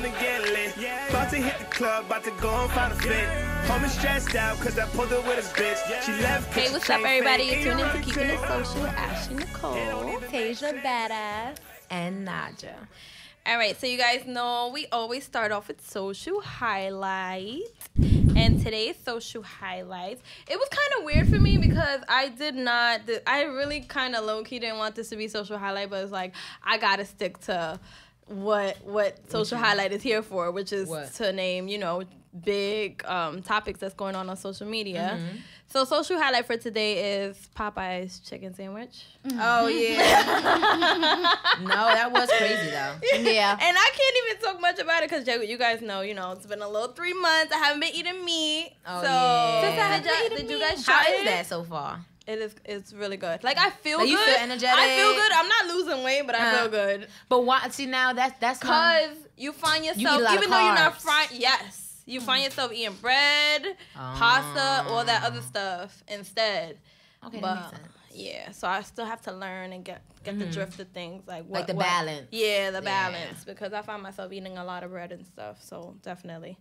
time to get lit. About to hit the club, about to go and find a fit. Homie stressed out, cause I pulled her with his bitch. She left. Hey, what's up, everybody? You're tuning in to Keeping It Social with Ashley Nicole, Tasia Badass, and Naja. All right, so you guys know we always start off with social highlights. And today's social highlights. It was kind of weird for me because I did not, I really kind of low key didn't want this to be social highlight, but it's like, I gotta stick to what what social highlight is here for, which is What? to name, you know, big um, topics that's going on on social media. Mm-hmm. So social highlight for today is Popeye's chicken sandwich. Oh yeah. no, that was crazy though. Yeah. And I can't even talk much about it because you guys know, you know, it's been a little three months. I haven't been eating meat. Oh, so yeah. Since I did, haven't y'all- been eating did you meat. guys try How it? is that so far? It is. It's really good. Like I feel Like, good. you feel energetic? I feel good. I'm not losing weight, but I feel good. But why? See now that's that's Cause you find yourself, of even though you're not frying, yes, you find yourself eating bread, pasta, all that other ah. stuff instead. Okay, that but makes sense. yeah, so I still have to learn and get get the mm-hmm. drift of things, like what, Like the what- balance. Yeah, the Yeah. balance because I find myself eating a lot of bread and stuff. So definitely.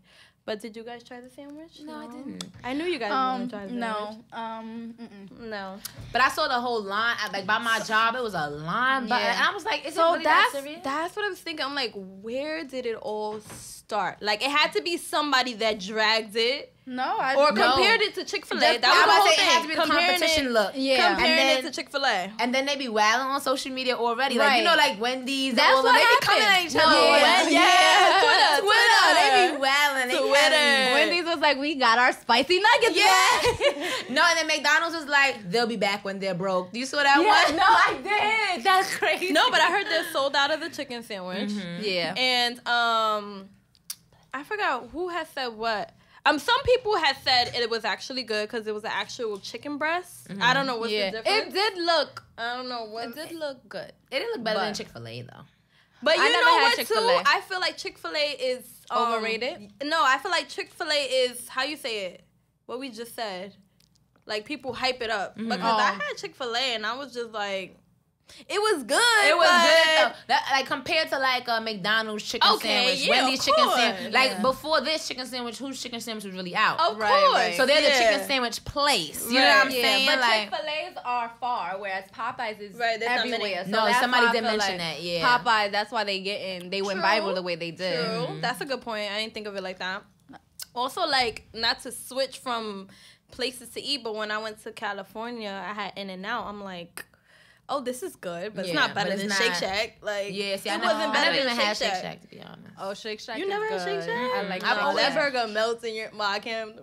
But did you guys try the sandwich? No, I didn't. I knew you guys Um, were gonna try the no. sandwich. Um, mm-mm. No. But I saw the whole line. I- Like by my job, it was a line. But Yeah. and I was like, is So it really that's that serious? that's what I was thinking. I'm like, where did it all start? Like, it had to be somebody that dragged it No, I or No. compared it to Chick Fil A. That was the whole about to say thing. it had to be comparing competition it, look. Yeah. comparing And it then- to Chick Fil A. And then they be wilding on social media already. Like you know, like Wendy's. That's all what they be coming at each other. No, When- Wen- yeah, Twitter, Twitter. They Twitter. be wilding. They be Twitter. having- Wendy's was like, we got our spicy nuggets. Yeah. no, and then McDonald's was like, they'll be back when they're broke. Do you saw that Yeah, one? no, I did. That's crazy. No, but I heard they're sold out of the chicken sandwich. Yeah. And um, I forgot who has said what. Um, some people had said it was actually good because it was an actual chicken breast. I don't know what's yeah. the difference. It did look. I don't know what. It did look good. It didn't look better than Chick Fil A though. But you I never know had what Chick-fil-A. too? I feel like Chick Fil A is um, Overrated? No, I feel like Chick Fil A is how you say it. What we just said. Like people hype it up because I Oh. had Chick Fil A and I was just like, it was good. It was but- good though. That, like compared to like a McDonald's chicken Okay, sandwich, yeah, Wendy's of chicken sandwich. Like Yeah. before this chicken sandwich, whose chicken sandwich was really out? Of Right, course. right. so they're the chicken sandwich place. You know what I'm Right. saying? but like, Chick Fil A's are far, whereas Popeyes is Right, there's everywhere. So No, that's somebody did feel mention like that, yeah. Popeyes, that's why they get in. They went True. viral the way they did. True. Mm-hmm. That's a good point. I didn't think of it like that. Also, like not to switch from places to eat, but when I went to California, I had In and Out. I'm like, oh, this is good, but it's not better but than it's Shake Shack. Like, yeah, see, it I never, wasn't I better never than even had Shake Shake Shack. Shack to be honest. Oh, Shake Shack. You is never had. Shake Shack? I like no, Shake that Shack. burger melts in your. Well, I can't.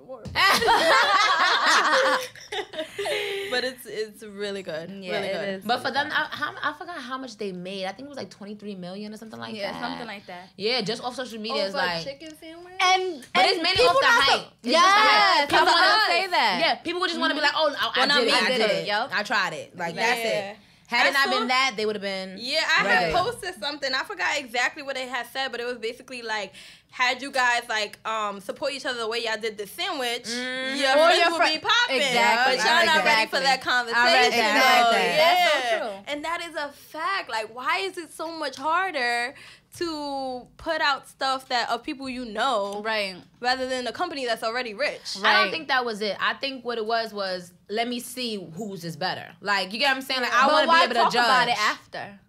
but it's it's really good. Yeah, really good. is. But for them, I, how, I forgot how much they made. I think it was like 23 million or something like Yeah, that. something like that. Yeah, just off social media is like. chicken sandwich. And But and it's mainly people off the hype. So, It's just the hype. yes, People I wanna- say that. Yeah, people would just want to be mm-hmm. like, oh, I, Well, I not did me. it. I I did did it. it. I tried it. Like that's it. Had I it not saw- been that, they would have been. Yeah, I had posted something. I forgot exactly what it had said, but it was basically like, had you guys like um support each other the way y'all did the sandwich, Mhm. your Or friends your would fri- be popping. Exactly. But y'all like not that. ready for that conversation. I read that. though. I like that. Yeah. That's so true. And that is a fact. Like, why is it so much harder to put out stuff that of people you know Right. rather than a company that's already rich? I don't think that was it. I think what it was was let me see whose is better. Like you get what I'm saying? Like I want to why be able to judge. about it after?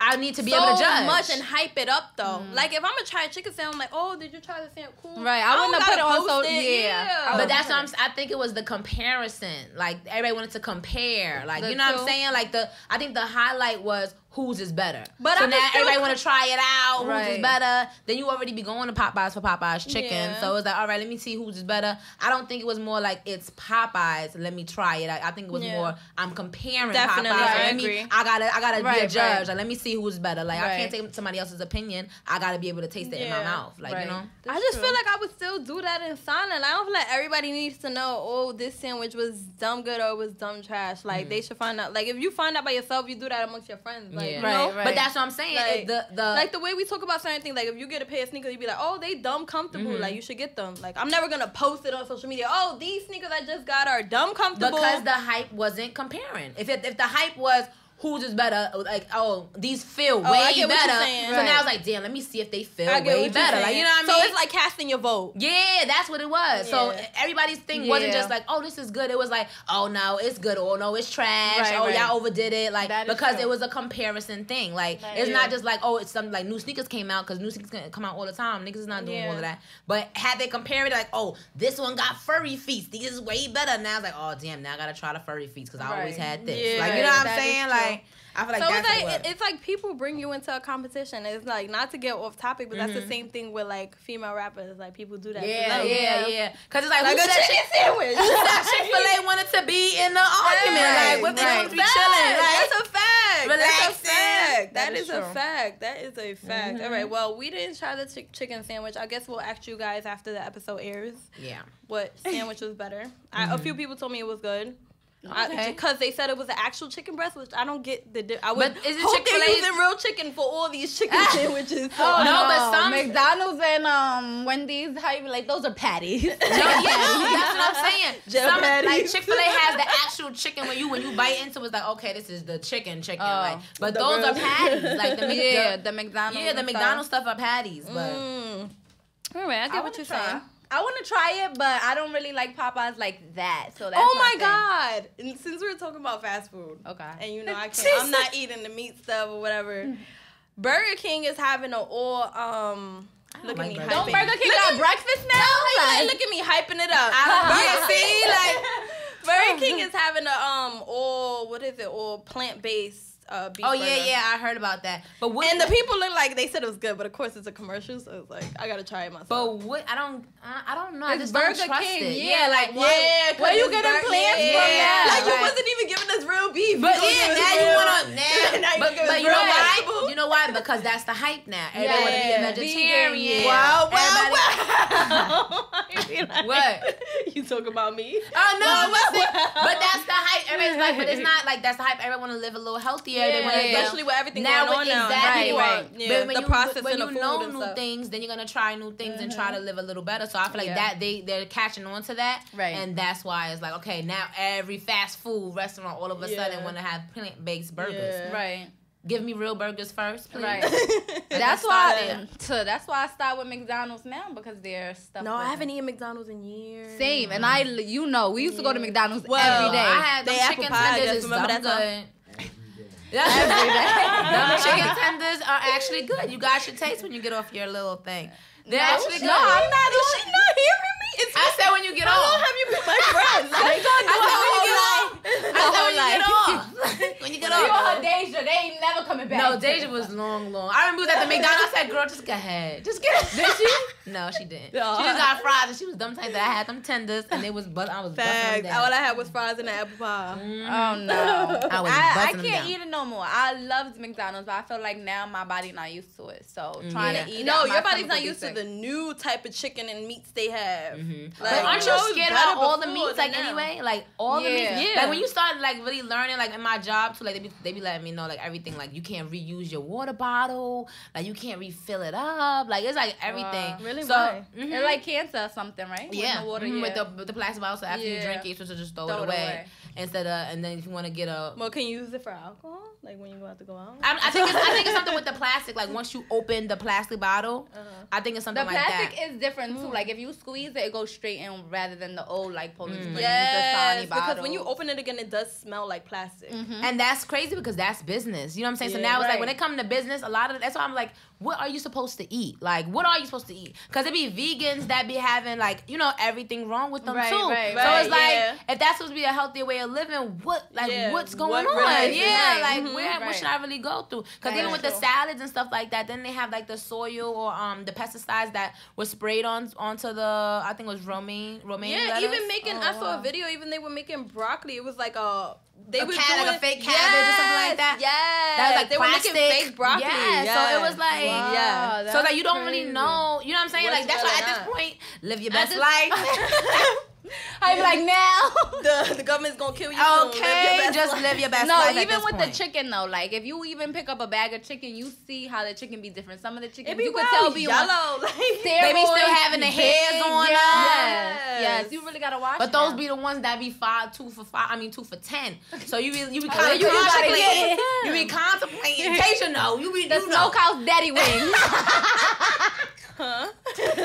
I need to be so able to judge. much and hype it up though. Mm. Like if I'm gonna try a chicken sandwich, I'm like, oh, did you try the sandwich? Cool. Right, I don't wouldn't have put it on post so- it, yeah. But that's what I'm. I think it was the comparison. Like everybody wanted to compare. Like The you know what I'm saying? Like the. I think the highlight was whose is better. But so I now can still everybody co- want to try it out. Whose is better? Then you already be going to Popeyes for Popeyes chicken. Yeah. So it's like, all right, let me see whose is better. I don't think it was more like it's Popeyes. Let me try it. I, I think it was Yeah. more I'm comparing Definitely, Popeyes. I So let me- agree. I gotta I gotta be a judge. right. Like let me see who's better. Like I can't take somebody else's opinion. I gotta be able to taste it in my mouth. Like Right. you know. I just feel like I would still do that in silence. I don't feel like everybody needs to know, oh, this sandwich was dumb good or it was dumb trash. Like mm. they should find out. Like if you find out by yourself, you do that amongst your friends. Like Yeah. Right, know? right. But that's what I'm saying. Like- the the Like the way we talk about certain things, like if you get a pair of sneakers, you'd be like, "Oh, they dumb comfortable. Mm-hmm. Like you should get them." Like I'm never gonna post it on social media. Oh, these sneakers I just got are dumb comfortable. because the hype wasn't comparing. If it, if the hype was who's is better. Like, oh, these feel Oh, way get what you're better. So Right. now I was like, damn, let me see if they feel way better. Like, you know what I mean? So it's like casting your vote. Yeah, that's what it was. So everybody's thing wasn't just like, oh, this is good. It was like, oh no, it's good. Oh no, it's trash. Right, oh right. y'all overdid it. Like because true. it was a comparison thing. Like That it's is. not just like oh, it's something like new sneakers came out because new sneakers can come out all the time. Niggas is not doing Yeah. all of that. But had they compared it like, oh, this one got furry feet. These is way better. Now it's like, oh damn, now I gotta try the furry feet because I always had this. Yeah, like you know what I'm saying? true. Like I feel like so that's it's like what it it- was. it's like people bring you into a competition. It's like not to get off topic, but that's Mm-hmm. the same thing with like female rappers. Like people do that. yeah, them. yeah, yeah. Because it's like, Like who a said chicken Chick- sandwich. who said Chick-fil-A wanted to be in the argument? like, what they right. supposed to be chilling? Like, That's a fact. That's a fact. That that is is, a fact. That is a fact. All right. Well, we didn't try the chick- chicken sandwich. I guess we'll ask you guys after the episode airs yeah. what sandwich was better. I, a few people told me it was good. Okay. Because they said it was an actual chicken breast, which I don't get the. Di- I would But is it hope Chick-fil-A? they're using real chicken for all these chicken sandwiches. So Oh, I no, don't- but some- McDonald's and um Wendy's, how you like those are patties. No, yeah, no, that's what I'm saying. Gel Some, like. Chick Fil A has the actual chicken when you when you bite into it, it's like okay, this is the chicken chicken. Oh. like, but those real- are patties. Like the Mc- yeah, the, the McDonald's. yeah, the McDonald's stuff. stuff are patties. But Mm. All right, I get I what you're try. saying. I want to try it, but I don't really like Popeyes like that. So that's oh my god! And since we're talking about fast food, Okay. and you know I can't, I'm not eating the meat stuff or whatever. Burger King is having an all um. Look at me Burger. Don't Burger King Look got at- breakfast now? Like, Like, look at me hyping it up. I- Burger, see, like Burger King is having a um all what is it all plant based uh beef oh yeah, yeah, I heard about that. But what? And the people look like they said it was good, but of course it's a commercial, so it's like I gotta try it myself. But what? I don't. I, I don't know. I just Burger King, it. yeah, like, yeah, where you getting Burger- plants yeah, from yeah. now? Like you Right. wasn't even giving us real beef. But You yeah, now you want to Now now. you but but you know why? You know why? Because that's the hype now. Everybody want to be a vegetarian. Wow, wow, wow. What? you talk about me? Oh no, Wow, wow, listen, but that's the hype. Everybody's like, but it's not like that's the hype. Everyone want to live a little healthier. they want to especially with everything now going on now. exactly right. are- Yeah, but the you, processing when you know new things, then you're gonna try new things and try to uh-huh. live a little better. So I feel like Yeah. that they they're catching on to that, Right. And that's why it's like okay, now every fast food restaurant all of a Yeah. sudden want to have plant based burgers. Yeah. right. Give me real burgers first, please. Right. And That's I why. started- So that's why I start with McDonald's now because they're stuff. No, I haven't eaten McDonald's in years. Same, and I, you know, we used to go to McDonald's Well, every day. I had the They apple chicken pie, I tenders. guess. is Remember dumb that good. That's Every day. Them chicken tenders are actually good. You guys should taste when you get off your little thing. They're actually good. no, I'm not Is she not hearing me? It's I said when you get How long have you been my friend? Like, I said when you get off. I said when you get off. When you get off. On Deja, they ain't never coming back. No, Deja was long, long. I remember that the McDonald's. I said, "Girl, just go ahead, just get it." Did she? No, she didn't. No. She just got fries, and she was dumb type that I had them tenders, and it was but I was busting Facts. them All I had was fries and an apple pie. Oh no, I was I, I busting them can't down. eat it no more. I loved McDonald's, but I feel like now my body not used to it. So trying Yeah. to eat No, it, my your body's not used to the new type of chicken and meats they have. Mhm. Like, But aren't you know, it's scared better about all the meats? Like now. anyway, like all the meats. Yeah. Like when you start like really learning, like in my job too, like they be they be letting me know like everything. Like you can't reuse your water bottle. Like you can't refill it up. Like it's like everything. Wow. Really? So mhm. It's like cancer or something, right? With yeah, the water, mhm, yeah. with the with the plastic bottle. So after you drink it, you're supposed to just throw, Throw it, it away. away. instead of. And then if you want to get a Well, can you use it for alcohol? Like when you go out to go out? I, I think it's, I think it's something with the plastic. Like once you open the plastic bottle, Uh-huh. I think it's something the like plastic is different too. Like if you squeeze it, it goes straight in rather than the old like Polish Mm. springs, Yes, Dasani because when you open it again, it does smell like plastic. Mhm. And that's crazy because that's business. You know what I'm saying? so Yeah, now it's like when it comes to business, a lot of that's why I'm like, what are you supposed to eat? Like, what are you supposed to eat? Because it be vegans that be having like, you know, everything wrong with them Right, too. right, so right, it's like yeah. if that's supposed to be a healthier way of living, what like Yeah, what's going what on? yeah, like mhm, where what should I really go through? Because even with the salads and stuff like that, then they have like the soil or um the pesticides that were sprayed on onto the I think it was romaine romaine. Yeah, lettuce. even making. Oh, I saw wow. a video. Even they were making broccoli. It was like a. They A were ca- like doing a fake cabbage or something like that? Yes, that was like they plastic. were making fake broccoli. Yeah, so it was like Wow, yeah. so like you don't really know, you know what I'm saying? What's like that's why at this point, live your best this- life. I be like now. the the government's gonna kill you. soon. Live okay, just life. live your best no, life. at even with point. the chicken though, like if you even pick up a bag of chicken, you see how the chicken be different. Some of the chicken be you could tell be yellow. Like They be still having the hairs on yes, them. Yes, Yes. You really gotta watch. But those now. be the ones that be five, two for five. I mean, two for ten. So you be you be kind of you contemplating. You be contemplating. Tasia know. You be the you know. Smokehouse Daddy Wings. Huh?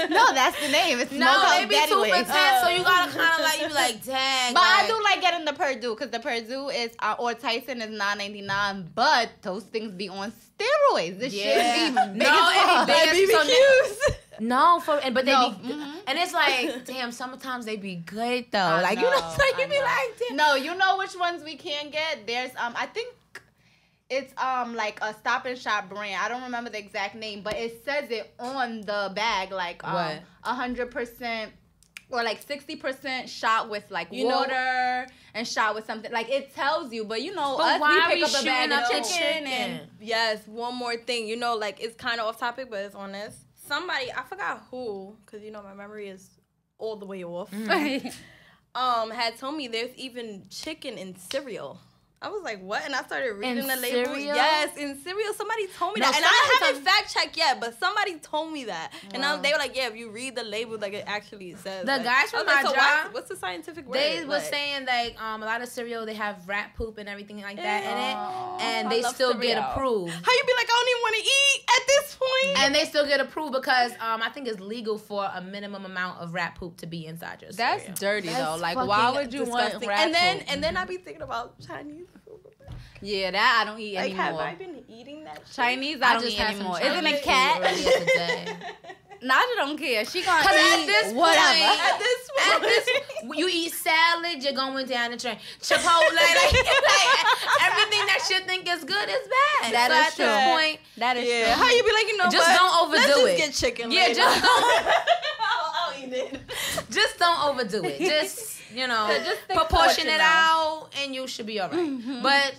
no, that's the name. It's No, Smokehouse they be Daddy two for ten. So you gotta kind of like you be like, dang. But I do like getting the Perdue because the Perdue is uh, or Tyson is nine ninety nine, but those things be on steroids. This Yeah. shit be big No, as it fuck. be big. So BBQs. No, for and but they No, be, mhm. and it's like, damn. Sometimes they be good though. I like you know, know, so you I be know. like, damn. No, you know which ones we can get. There's um, I think it's um like a Stop and Shop brand. I don't remember the exact name, but it says it on the bag like um a hundred percent or like sixty percent shot with like You know- water and shot with something. Like it tells you, but you know But us why we pick we up a bag of chicken, and chicken? Yes, one more thing. You know, like it's kind of off topic, but it's on this. Somebody, I forgot who, because you know my memory is all the way off. Um, had told me there's even chicken in cereal. I was like, what? And I started reading In the label. cereal? Yes, in cereal. Somebody told me No, that, and I haven't fact checked yet, but somebody told me that, and I, they were like, yeah, if you read the label, like it actually says. The like- guys from was like, my so why- job, what's the scientific word? They was Like- saying like um a lot of cereal they have rat poop and everything like that in it, and I they love still get approved. How you be like, I don't even want to eat at this point. And they still get approved because um I think it's legal for a minimum amount of rat poop to be inside your cereal. That's dirty That's though. Like, why would you want disgusting. rat And then poop? and then I'd be thinking about Chinese food. Yeah, that I don't eat Like, have anymore. I been eating that? shit? Chinese, I, don't just eat anymore. Isn't it food cat? earlier today. Naja don't care. She gonna eat at this whatever. point, At this At this, you eat salad, you're going down the train. Chipotle, like, like everything that you think is good is bad. That so is at true. this point, that is yeah. true. How you be like, you know, Just what? don't overdo Let's just it. get chicken. Yeah, later. just don't- I'll, I'll eat it. just don't overdo it. Just you know, So just proportion it out, and you should be all right. Mm-hmm. But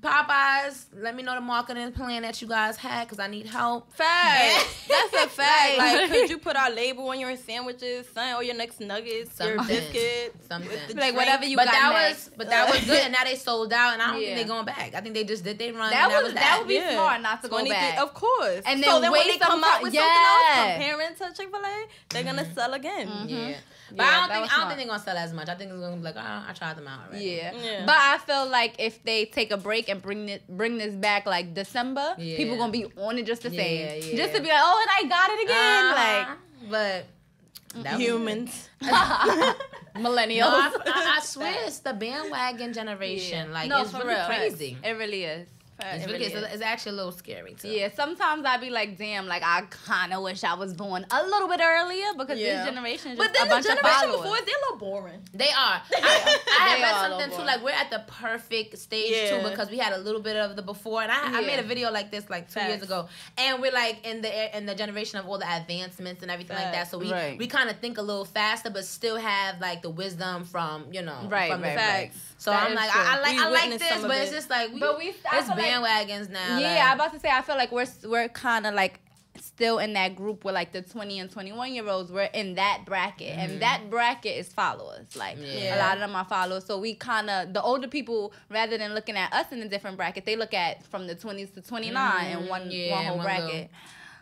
Popeyes, let me know the marketing plan that you guys had because I need help. Fact. That's a fact. Like- Like, could you put our label on your sandwiches, son, or your next nuggets, your Something. biscuit, Something. with the Like, drink? whatever you but got that next. was, but that was good, and now they sold out, and I don't Yeah. think they're going back. I think they just did they run. That and that was- was that would be Yeah. smart not to go back. Of course. And so then then when they come some out time- with Yeah. something else comparing to Chick Fil A, they're gonna Mm-hmm. sell again. Yeah. But Yeah, I don't think I don't think they're gonna sell as much. I think it's gonna be like, oh, I tried them out already. Yeah. Yeah. But I feel like if they take a break and bring it bring this back like December, Yeah. people gonna be on it just the Yeah, same. yeah. Just to be like, oh, and I got it again. Uh-huh. but that Humans. Like No, millennials. I, I, I swear it's the bandwagon generation. Like no, it's for really real. crazy. It really is. It's, It really, really is. it's actually a little scary too. Yeah, sometimes I'd be like, damn, like I kind of wish I was born a little bit earlier because Yeah. this generation is But just then a the bunch of generation before, they're a little boring. They are. I, I They had read something too. Like we're at the perfect stage Yeah. too because we had a little bit of the before, and I, I made a video like this like two years ago, and we're like in the in the generation of all the advancements and everything like that. So we Right. we kind of think a little faster, but still have like the wisdom from you know Right, from the right, fact. right. So That I'm like. I, I like We I like this, some of but it's just like we, but we it's feel like- bandwagons now. Yeah, like- I'm about to say I feel like we're we're kind of like still in that group where like the 20 and 21 year olds we're in that bracket and mm-hmm. that bracket is followers like Yeah. a lot of them are followers so we kind of the older people rather than looking at us in a different bracket they look at from the 20s to 29 mm-hmm. in one yeah, one whole one bracket little-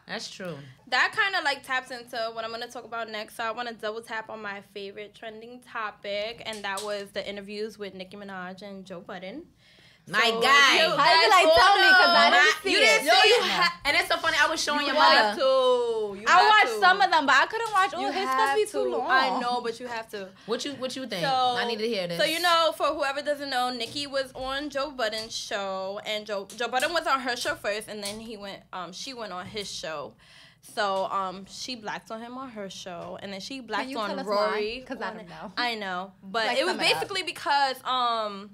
That's true. That kind of like taps into what I'm going to talk about next. So I want to double tap on my favorite trending topic, and that was the interviews with Nicki Minaj and Joe Budden. My So, guy. you How you like tell me because I know. didn't My- see you it didn't Yo, see you it. ha- and it's so funny. I was showing your You mother. have to. You I watched to. some of them but I couldn't watch all You his have stuff be too long I know, but you have to. What you what you think? So I need to hear this. So you know, for whoever doesn't know, Nicki was on Joe Budden's show, and Joe Joe Budden was on her show first, and then he went. Um, she went on his show. So um, she blacked on him on her show, and then she blacked you on tell us Rory. because I don't know. I know, but Like, it was sum it up. basically because um.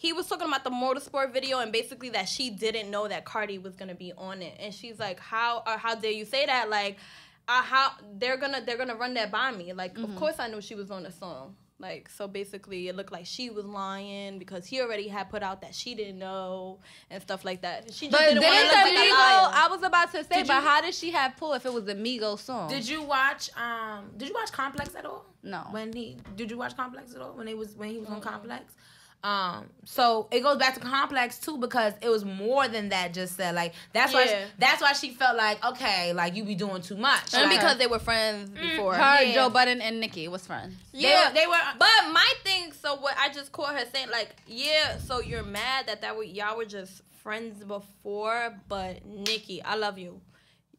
He was talking about the motorsport video and basically that she didn't know that Cardi was gonna be on it, and she's like, "How or how dare you say that? Like, uh, how they're gonna they're gonna run that by me? Like, Mm-hmm. of course I knew she was on the song. Like, so basically, it looked like she was lying because he already had put out that she didn't know and stuff like that. She just but didn't didn't want to the look like a liar. I was about to say Did but you- how did she have pull if it was a Migo song Did you watch um did you watch Complex at all? no When he did you watch Complex at all? When he was when he was on Complex? Um, so it goes back to complex too because it was more than that. Just said like that's why Yeah. that's why she felt like okay, like you be doing too much. And Like, because they were friends before. Her, Yeah. Joe Budden, and Nicki was friends. they, Yeah, were, they were. But my thing, so what I just caught her saying, like, yeah, so you're mad that that were, y'all were just friends before, but Nicki, I love you.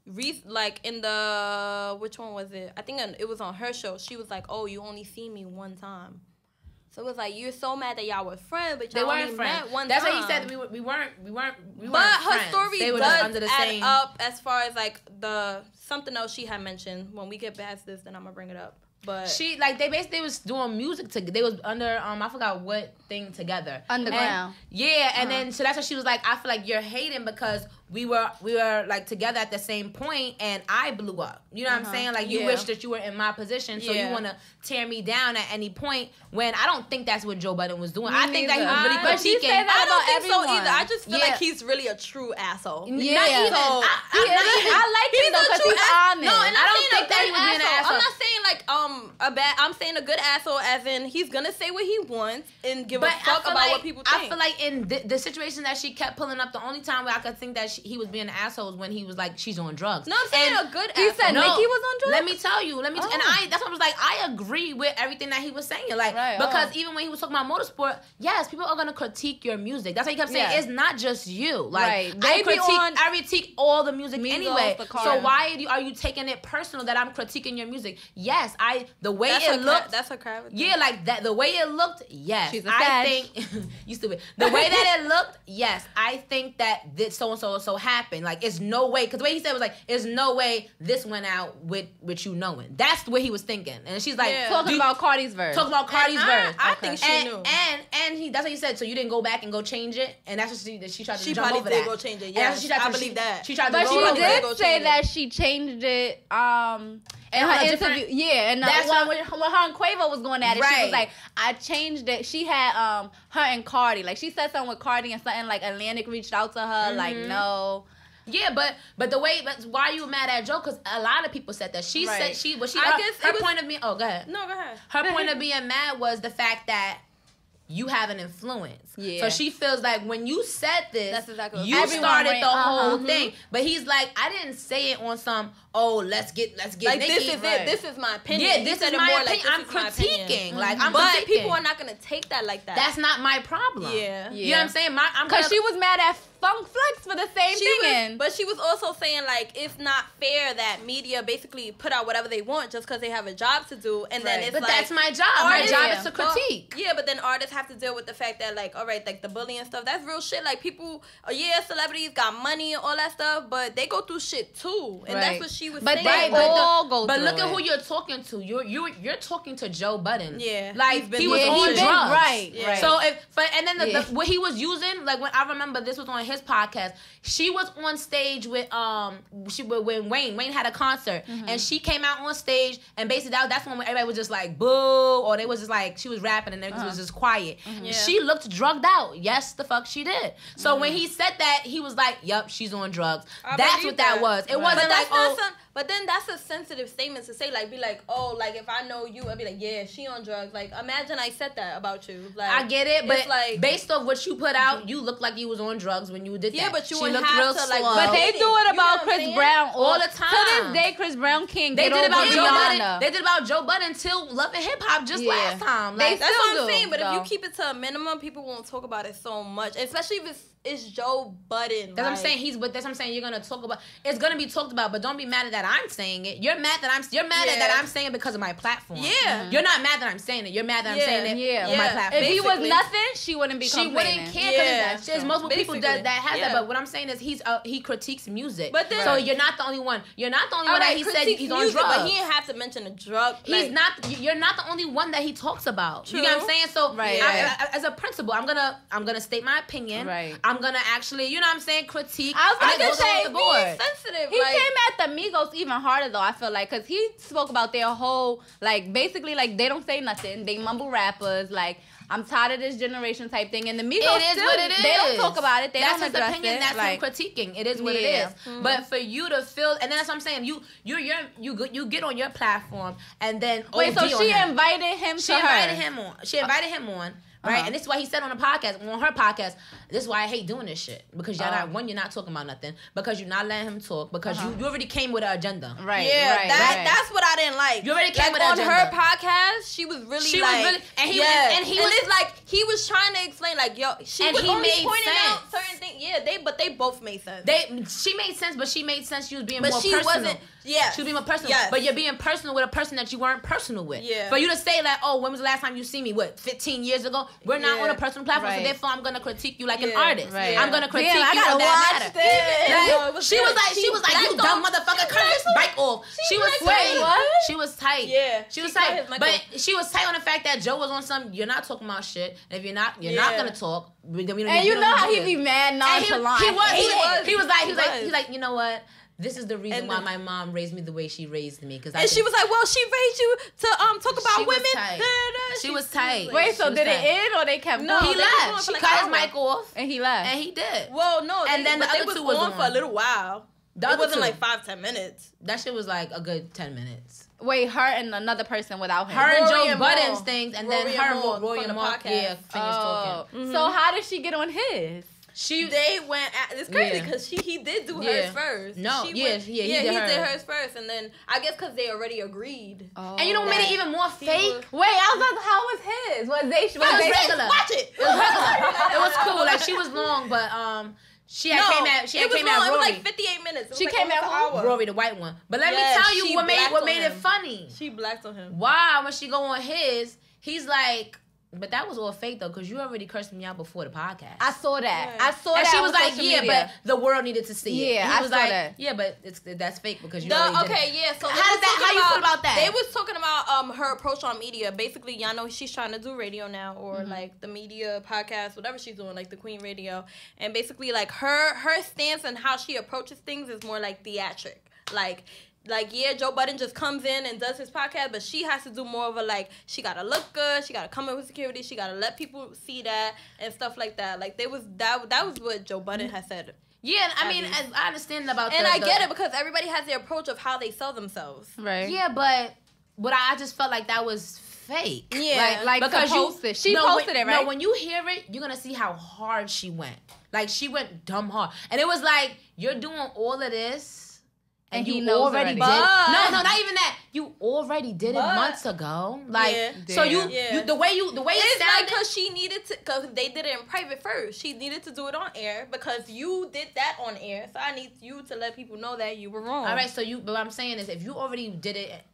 Re- like in the which one was it? I think it was on her show. She was like, "Oh, you only see me one time." So it was like you're so mad that y'all were friends, but y'all weren't only friends. met one time. That's time. why he said that we, were, we weren't we weren't we But weren't her friends. story they does just under the add same. up as far as like the something else she had mentioned. When we get past this, then I'm gonna bring it up. But She like they basically was doing music together. They was under um I forgot what thing together. Underground. And- yeah, and then so that's why she was like, I feel like you're hating because we were we were like together at the same point and I blew up. You know what I'm saying? Like you Yeah. wish that you were in my position, so Yeah. you want to tear me down at any point. When I don't think that's what Joe Budden was doing. I think that he was neither. really I- But she critiquing. said that I don't think everyone. so either. I just feel Yeah. like he's really a true asshole. Yeah. Not even. So- I, I'm not even- I like him though because he's ass- honest. No, and I don't think that he was being an asshole. I'm not saying like um a bad. I'm saying a good asshole, as in he's gonna say what he wants and give a fuck I about like, what people think. I feel like in the, the situation that she kept pulling up, the only time where I could think that she, he was being assholes when he was like, "She's on drugs." no, I'm saying And- a good He asshole. said No, Nikki was on drugs. Let me tell you. Let me. and Oh. I. That's what I was like. I agree with everything that he was saying. Like Right, oh. because oh. even when he was talking about motorsport, yes, people are gonna critique your music. That's why he kept saying Yeah. it's not just you. Like Right. I They critique. on I critique all the music Migos, anyway. the So why are you, are you taking it personal that I'm critiquing your music? Yes, I. The way that's it looked. Cra- that's a character. Yeah, like that. The way it looked, yes. I think you stupid. The way that it looked, yes. I think that this so and so and so happened. Like, it's no way. Because the way he said was like, "There's no way this went out with with you knowing." That's the way he was thinking. And she's like, Yeah. Talking about Cardi's verse. talking about Cardi's And I- verse. I Okay. think she and, knew. and and he that's what he said. So you didn't go back and go change it, and that's what she that she tried to She jump probably did that. go change it, And that's what yes. she tried I to- believe she- that. She tried to but roll she over they that. go did say that she changed it. Um. In And her interview, yeah, and uh, That's when, what- when, when her and Quavo was going at it, she was like, "I changed it." She had um her and Cardi, like she said something with Cardi and something like Atlantic reached out to her, like Mm-hmm. no, Yeah, but but the way but why are you mad at Joe? Because a lot of people said that she said she was she I her, guess her was- point of being. Oh, go ahead. No, go ahead. her point of being mad was the fact that you have an influence. Yeah. So she feels like when you said this, That's exactly what- you started ran- the whole uh-huh. thing. But he's like, I didn't say it on some. Oh, let's get let's get Like Nicki. this is right. it. This is my opinion. Yeah, this is my more opinion. like, I'm is my opinion. critiquing. Like I'm but critiquing. people are not gonna take that like that. That's not my problem. Yeah. yeah. You know what I'm saying? My, I'm because she was mad at Funk Flex for the same she thing. was, and- but she was also saying like it's not fair that media basically put out whatever they want just because they have a job to do, and then it's But like that's my job. My job is to Well, critique. yeah, but then artists have to deal with the fact that like, all right, like the bullying stuff, that's real shit. Like people, uh, yeah, celebrities got money and all that stuff, but they go through shit too, and Right. that's what she was But saying. they Right, but, all the- go but through look at who you're talking to. You're you you're talking to Joe Budden. Yeah, like he's been he was doing on it. drugs. Been- right, Yeah. right. So if but and then the, Yeah. the, what he was using, like when I remember this was on his podcast, she was on stage with um she when Wayne Wayne had a concert Mm-hmm. and she came out on stage and basically that, that's when everybody was just like boo or they was just like she was rapping and everything was Uh-huh. just quiet. Mm-hmm. Yeah. She looked drugged out. Yes, the fuck she did. So when he said that, he was like, "Yep, she's on drugs." I that's what that, that. was. It Right. wasn't like oh. some. But then that's a sensitive statement to say. Like, be like, oh, like if I know you, I'd be like, yeah, she on drugs. Like, imagine I said that about you. Like, I get it, but like based off what you put out, mm-hmm. you look like you was on drugs when you did that. Yeah, but you she wouldn't looked have real to, like, slow. But they do it about I'm Chris saying? Brown All the time. To time. this day, Chris Brown can't they did over about Joe Budden. Rihanna. They did about Joe Budden until Love and Hip Hop just Yeah. last time. They Like That's what I'm do, saying. But if you keep it to a minimum, people won't talk about it so much. Especially if it's it's Joe Budden. that's what I'm saying. He's but that's what I'm saying. You're gonna talk about. It's gonna be talked about, but don't be mad at that I'm saying it. You're mad that I'm. You're mad at Yeah. that I'm saying it because of my platform. Yeah. You're not mad that I'm saying it. You're mad that Yeah. I'm saying it Yeah. on my platform. if he was nothing, she wouldn't be she wouldn't care Yeah. because there's multiple people Basically. that, that has that. But what I'm saying is he's uh, he critiques music. But then- so you're not the only one. You're not the only one that he said he's on drugs. but he didn't have to mention a drug. He's like- not. You're not the only one that he talks about. True. You know what I'm saying? So, Right, I- I- as a principal, I'm gonna I'm gonna state my opinion. Right. I'm gonna actually, you know what I'm saying, critique. I was and about it to say, the board. Sensitive. He came at the Migos even harder though. I feel like because he spoke about their whole like basically like they don't say nothing. They mumble rappers like I'm tired of this generation type thing. And the Migos It is still, what it is. They don't talk about it. They that's don't his address opinion. it. That's like, critiquing. It is what it Yeah. is. Mm-hmm. But for you to feel, and that's what I'm saying. You you you you you get on your platform, and then Wait, OD so she invited him She to invited her. him on. She invited him on. Right? Uh-huh. And this is why he said on the podcast, on her podcast, this is why I hate doing this shit because you're Oh. not one, you're not talking about nothing because you're not letting him talk because Uh-huh. you you already came with an agenda. Right. yeah, right, that right. that's what I didn't like. You already came like with on an her podcast, she was really She was really- and he yeah, was- and he was- it's like he was trying to explain like, yo, she And was he only made pointing out sense. certain things. Yeah, they but they both made sense. They she made sense, but she made sense. She was being but more she personal. wasn't. Yeah, She was being more personal, Yes. but you're being personal with a person that you weren't personal with. Yeah. For you to say like, oh, when was the last time you see me? What, 15 years ago? We're not Yeah. on a personal platform, so therefore I'm gonna critique you like an artist. Right. I'm gonna critique Damn, I you gotta on that watch matter. this. Like, No, she was like, she, She was like, you dumb motherfucker, she cut his blacked bike off. She, was tight. What? She was tight. Yeah, she was tight. But she was tight on the fact that Joe was on some. You're not talking about shit. And if you're not, you're not gonna talk. Then we don't And you know how he do be mad And he, he nonchalant. was. He, was. He was like. He was like. He's like. You know what? This is the reason And why the- my mom raised me the way she raised me. Because And she was like, "Well, she raised you to um talk about She was women." tight. Da, da, da. She was tight. like- Wait, so She was did it end or they kept No, he going? they was going left. She like cut an his mic off, And he left. and he did. Well, no, And they, then the but they other was two was on the for a little while. The it other wasn't two. like five ten minutes. That shit was like a good ten minutes. Wait, her and another person without him. Her and Joe and Budden's Mal. things, and Rory then her, and Roy from and the Mark, podcast. yeah, finished Oh. talking. So how did she get on his? She They went. At, it's crazy Yeah. because she he did do Yeah. hers first. No, She yeah, went- yeah, he yeah, did he did hers. hers first, and then I guess because they already agreed. Oh, and you know what made it even more fake? was- Wait, I was like, how was his? Was they? Was was they regular. Watch it. It was regular. it was cool. Like she was long, but um, she had no, came at she had it was came long. at It was like 58 minutes. She like came at hour. Rory, the white one. But let Yes, me tell you what made what made it funny. She blacked on him. Wow, when she go on his, he's like, but that was all fake though, because you already cursed me out before the podcast. I saw that. Yeah. I saw and that. she was like, yeah, media. but the world needed to see it. Yeah, And he I was saw like, that. yeah, but it's that's fake because you The- already did okay, it. yeah. So How they does that- talking how you feel about that? They was talking about um her approach on media. Basically, y'all know she's trying to do radio now, or Mm-hmm. like the media podcast, whatever she's doing, like the Queen Radio. And basically, like her her stance and how she approaches things is more like theatric. Like like yeah, Joe Budden just comes in and does his podcast, but she has to do more of a like she gotta look good, she gotta come in with security, she gotta let people see that and stuff like that. Like there was that that was what Joe Budden has said. Yeah, I mean, Abby. I, I understand about that. And the, I the- get it because everybody has their approach of how they sell themselves. right. Yeah, but but I just felt like that was fake. Yeah, like to post it. She no, posted when, it, right? No, when you hear it, you're gonna see how hard she went. Like she went dumb hard, and it was like you're doing all of this. And, And you he knows already already. did. But- no, no, not even that. You already did it months ago. Like, Yeah. so you, Yeah. you, the way you, the way it It's like sounded. because she needed to, because they did it in private first. She needed to do it on air because you did that on air. So I need you to let people know that you were wrong. All right, so you, but what I'm saying is, if you already did it,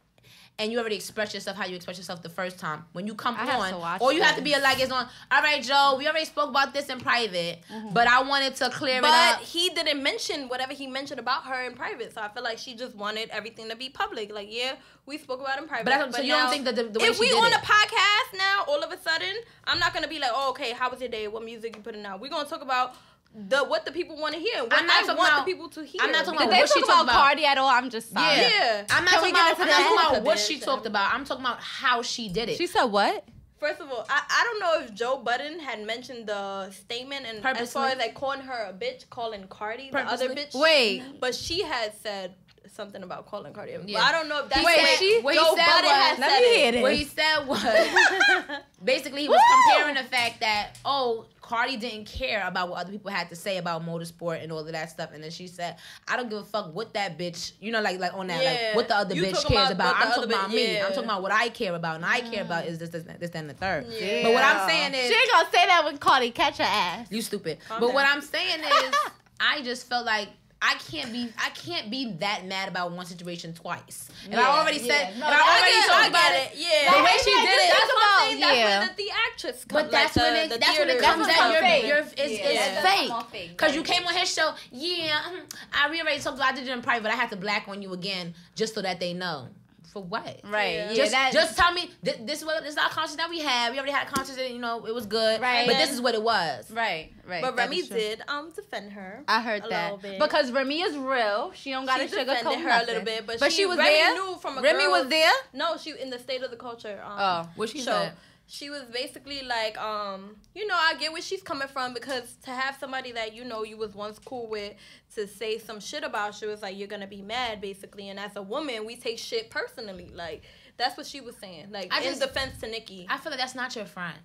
and you already expressed yourself how you express yourself the first time, when you come I on, to all you have to be like it's on. All right, Joe, we already spoke about this in private, Mm-hmm. but I wanted to clear it up. But he didn't mention whatever he mentioned about her in private. So I feel like she just wanted everything to be public. Like, yeah, we spoke about it in private. But that's- so you don't think that the- the way if we on it- a podcast now, all of a sudden, I'm not gonna be like, oh, okay, how was your day? What music you putting out? We're gonna talk about the what the people want to hear. What I'm not I talking want about- the people to hear. I'm not talking about they what she talked about about. Cardi at all? I'm just sorry. Yeah. Yeah. I'm not Can talking about, I'm not talking about what she talked about. I'm talking about how she did it. She said what? First of all, I, I don't know if Joe Budden had mentioned the statement and as far as like calling her a bitch, calling Cardi the other bitch. Wait. But she had said something about calling Cardi. Yeah. But I don't know if that's Wait, what she- what he Joe said Budden was- had Let said me it. hear this. what he said was basically he was comparing the fact that oh Cardi didn't care about what other people had to say about motorsport and all of that stuff, and then she said, "I don't give a fuck what that bitch, you know, like like on that, Yeah. like what the other You bitch cares about about. I'm talking about bitch- me. yeah. I'm talking about what I care about, and I care about mm. is this, this, this, and the third. Yeah. But what I'm saying is, She ain't gonna say that when Cardi catch her ass. you stupid. Calm but down. what I'm saying is, I just felt like. I can't be I can't be that mad about one situation twice. If Yeah, I already yeah. said No, if I I already get, talked about it, it. Yeah. the way she did it, That's Think what I'm about- saying. That's yeah. where the actress comes, But that's like when the, it the that's when it theater comes comes out. from. You're, fake. you're, it's, Yeah. it's That's fake. fake. Cause you came on his show. Yeah. I we already talked. about I did it in private. I had to black on you again just so that they know. For what? Right. Yeah. Yeah. just, that, just tell me th- this is what this is our content that we had. We already had a content that you know it was good, Right. But this is what it was. right. Right. But Remy did um defend her. I heard a that little bit. because Remy is real. She don't got to she sugarcoat defended her nothing. a little bit, but, but she, she was Remy there. Knew from a Remy girl- was there. No, she in the state of the culture. Um, Oh. What she show. said. She was basically like, um, you know, I get where she's coming from because to have somebody that you know you was once cool with to say some shit about you, it's like you're gonna be mad basically. And as a woman, we take shit personally. Like that's what she was saying. Like I in just- defense to Nicki. I feel like that's not your friend.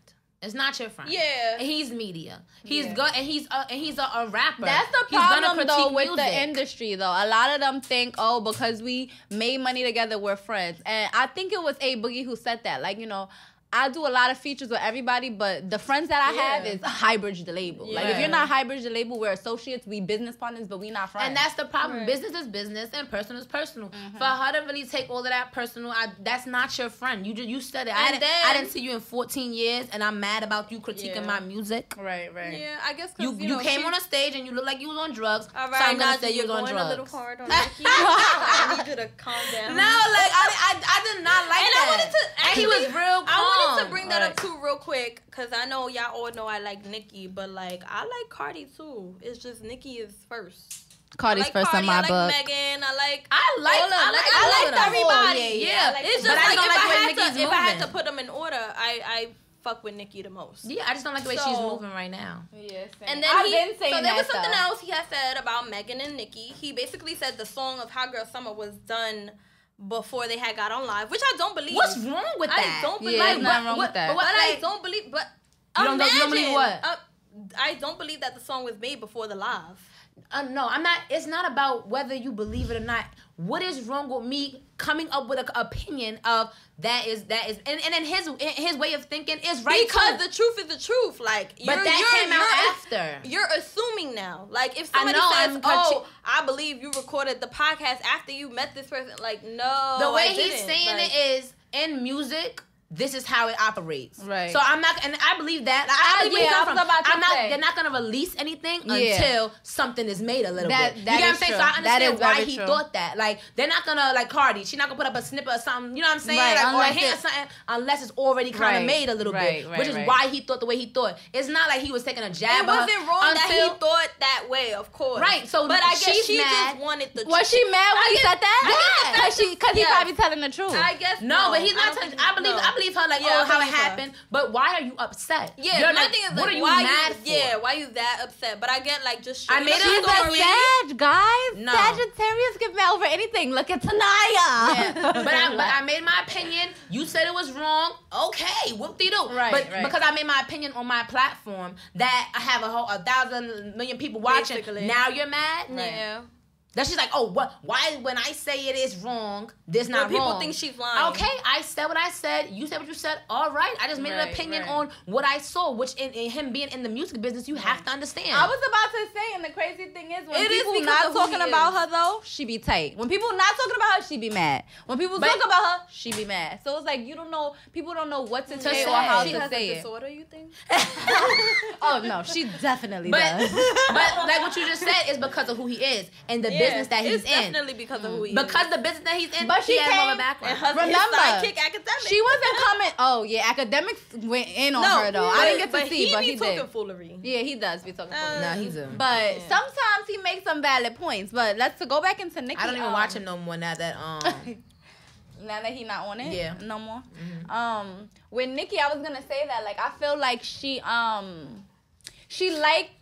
It's not your friend. Yeah. And he's media. He's Yeah. good, and he's a, and he's a, a rapper. That's the He's problem though with music. the industry though. A lot of them think, oh, because we made money together, we're friends. And I think it was A Boogie who said that. Like, you know, I do a lot of features with everybody, but the friends that I have is Highbridge the label. Like if you're not Highbridge the label, we're associates, we business partners, but we not friends. And that's the problem. Right. Business is business, and personal is personal. Mm-hmm. For her to really take all of that personal, I, that's not your friend. You ju- you said it. I didn't, then- I didn't see you in 14 years, and I'm mad about you critiquing Yeah. my music. right, right. Yeah, I guess 'cause, You you, know, came she- on a stage and you look like you was on drugs. All so right, I'm gonna say you you're was on going drugs. a little hard on Nicki. I need you to calm down. No, like I, I, I did not like And that. I wanted to and he was real calm. I wanted to bring that Right. up too real quick because I know y'all all know I like Nicki, but like I like Cardi too. It's just Nicki is first. Cardi's like first Cardi, in my I like book. Megan. I like. I like all of. I like, Like, I of liked them. everybody. Oh, yeah, Yeah, like it's just but I don't if like I the way had Nicki's to if I had to put them in order, I I fuck with Nicki the most. Yeah, I just don't like the way she's moving right now. Yes. And then I've he, been saying so there was something though. else he had said about Megan and Nicki. He basically said the song of Hot Girl Summer was done before they had got on live, which I don't believe. What's wrong with that? I don't believe. Yeah, there's but- nothing wrong what- with that. But, But I don't believe. But You don't- you don't believe what? uh, I don't believe that the song was made before the live. Uh, no, I'm not. It's not about whether you believe it or not. What is wrong with me coming up with an opinion of that is that is and, and then his his way of thinking is right because too. the truth is the truth. Like, but you're, that came out after. You're assuming now. Like, if somebody know, says, I'm "Oh, I believe you recorded the podcast after you met this person," like, no, the way he's saying Like, it is in music. This is how it operates. Right. So I'm not, and I believe that. I, I believe where yeah, he's I coming was from. about to I'm not. say. They're not gonna release anything Yeah. until something is made a little That- bit. that you get what I'm saying? true. So I understand why he true. thought that. Like they're not gonna like Cardi. She's not gonna put up a snippet or something. You know what I'm saying? Right, Like, or a unless hint or something, unless it's already kind of Right, made a little right, bit, right, which is right. why he thought the way he thought. It's not like he was taking a jab. It at her wasn't wrong that he thought that way, of course. Right, so but I guess she mad. just wanted the. Was she mad when he said that? I get the fact Cause she, cause he probably telling the truth. I guess No, but he's not. telling I believe. I believe her like, Yeah, oh, I how it believe her. happened. But why are you upset? Yeah, You're my like, thing is what like, are you why mad you? for? Yeah, why are you that upset? But I get like just. I made the a She's a story. Sag, guys. No. Sagittarius get mad over anything. Look at Tanaya. Yeah, but I, but I made my opinion. You said it was wrong. Okay, whoop de doo. Right, But right. because I made my opinion on my platform that I have a whole a thousand million people watching. Basically. Now you're mad. Yeah. That she's like, oh, what? Why when I say it is wrong, this not people wrong? People think she's lying. Okay, I said what I said. You said what you said. All right, I just made an opinion right. on what I saw, which in, in him being in the music business, you have to understand. I was about to say, and the crazy thing is, when It is people because not talking about is. her though, she be tight. When people not talking about her, she be mad. When people But- talk about her, she be mad. So it's like you don't know. People don't know what to, say, say. or how She to has say a it. disorder, you think? Oh no, she definitely but does. but like what you just said is because of who he is and the business that he's it's in. definitely because of who he is. Because is. the business that he's in, But he she has more of a and background. her, Remember, his sidekick academic. She wasn't coming. Oh yeah, Akademiks went in on her though. I didn't get to but see, he but be he talking did. foolery. Yeah, he does be talking. Uh, no, he's a. but Yeah. sometimes he makes some valid points. But let's go back into Nicki. I don't even um, watch him no more now that um. Now that he not on it, Yeah. no more. Um, with Nicki, I was gonna say that like I feel like she um she likes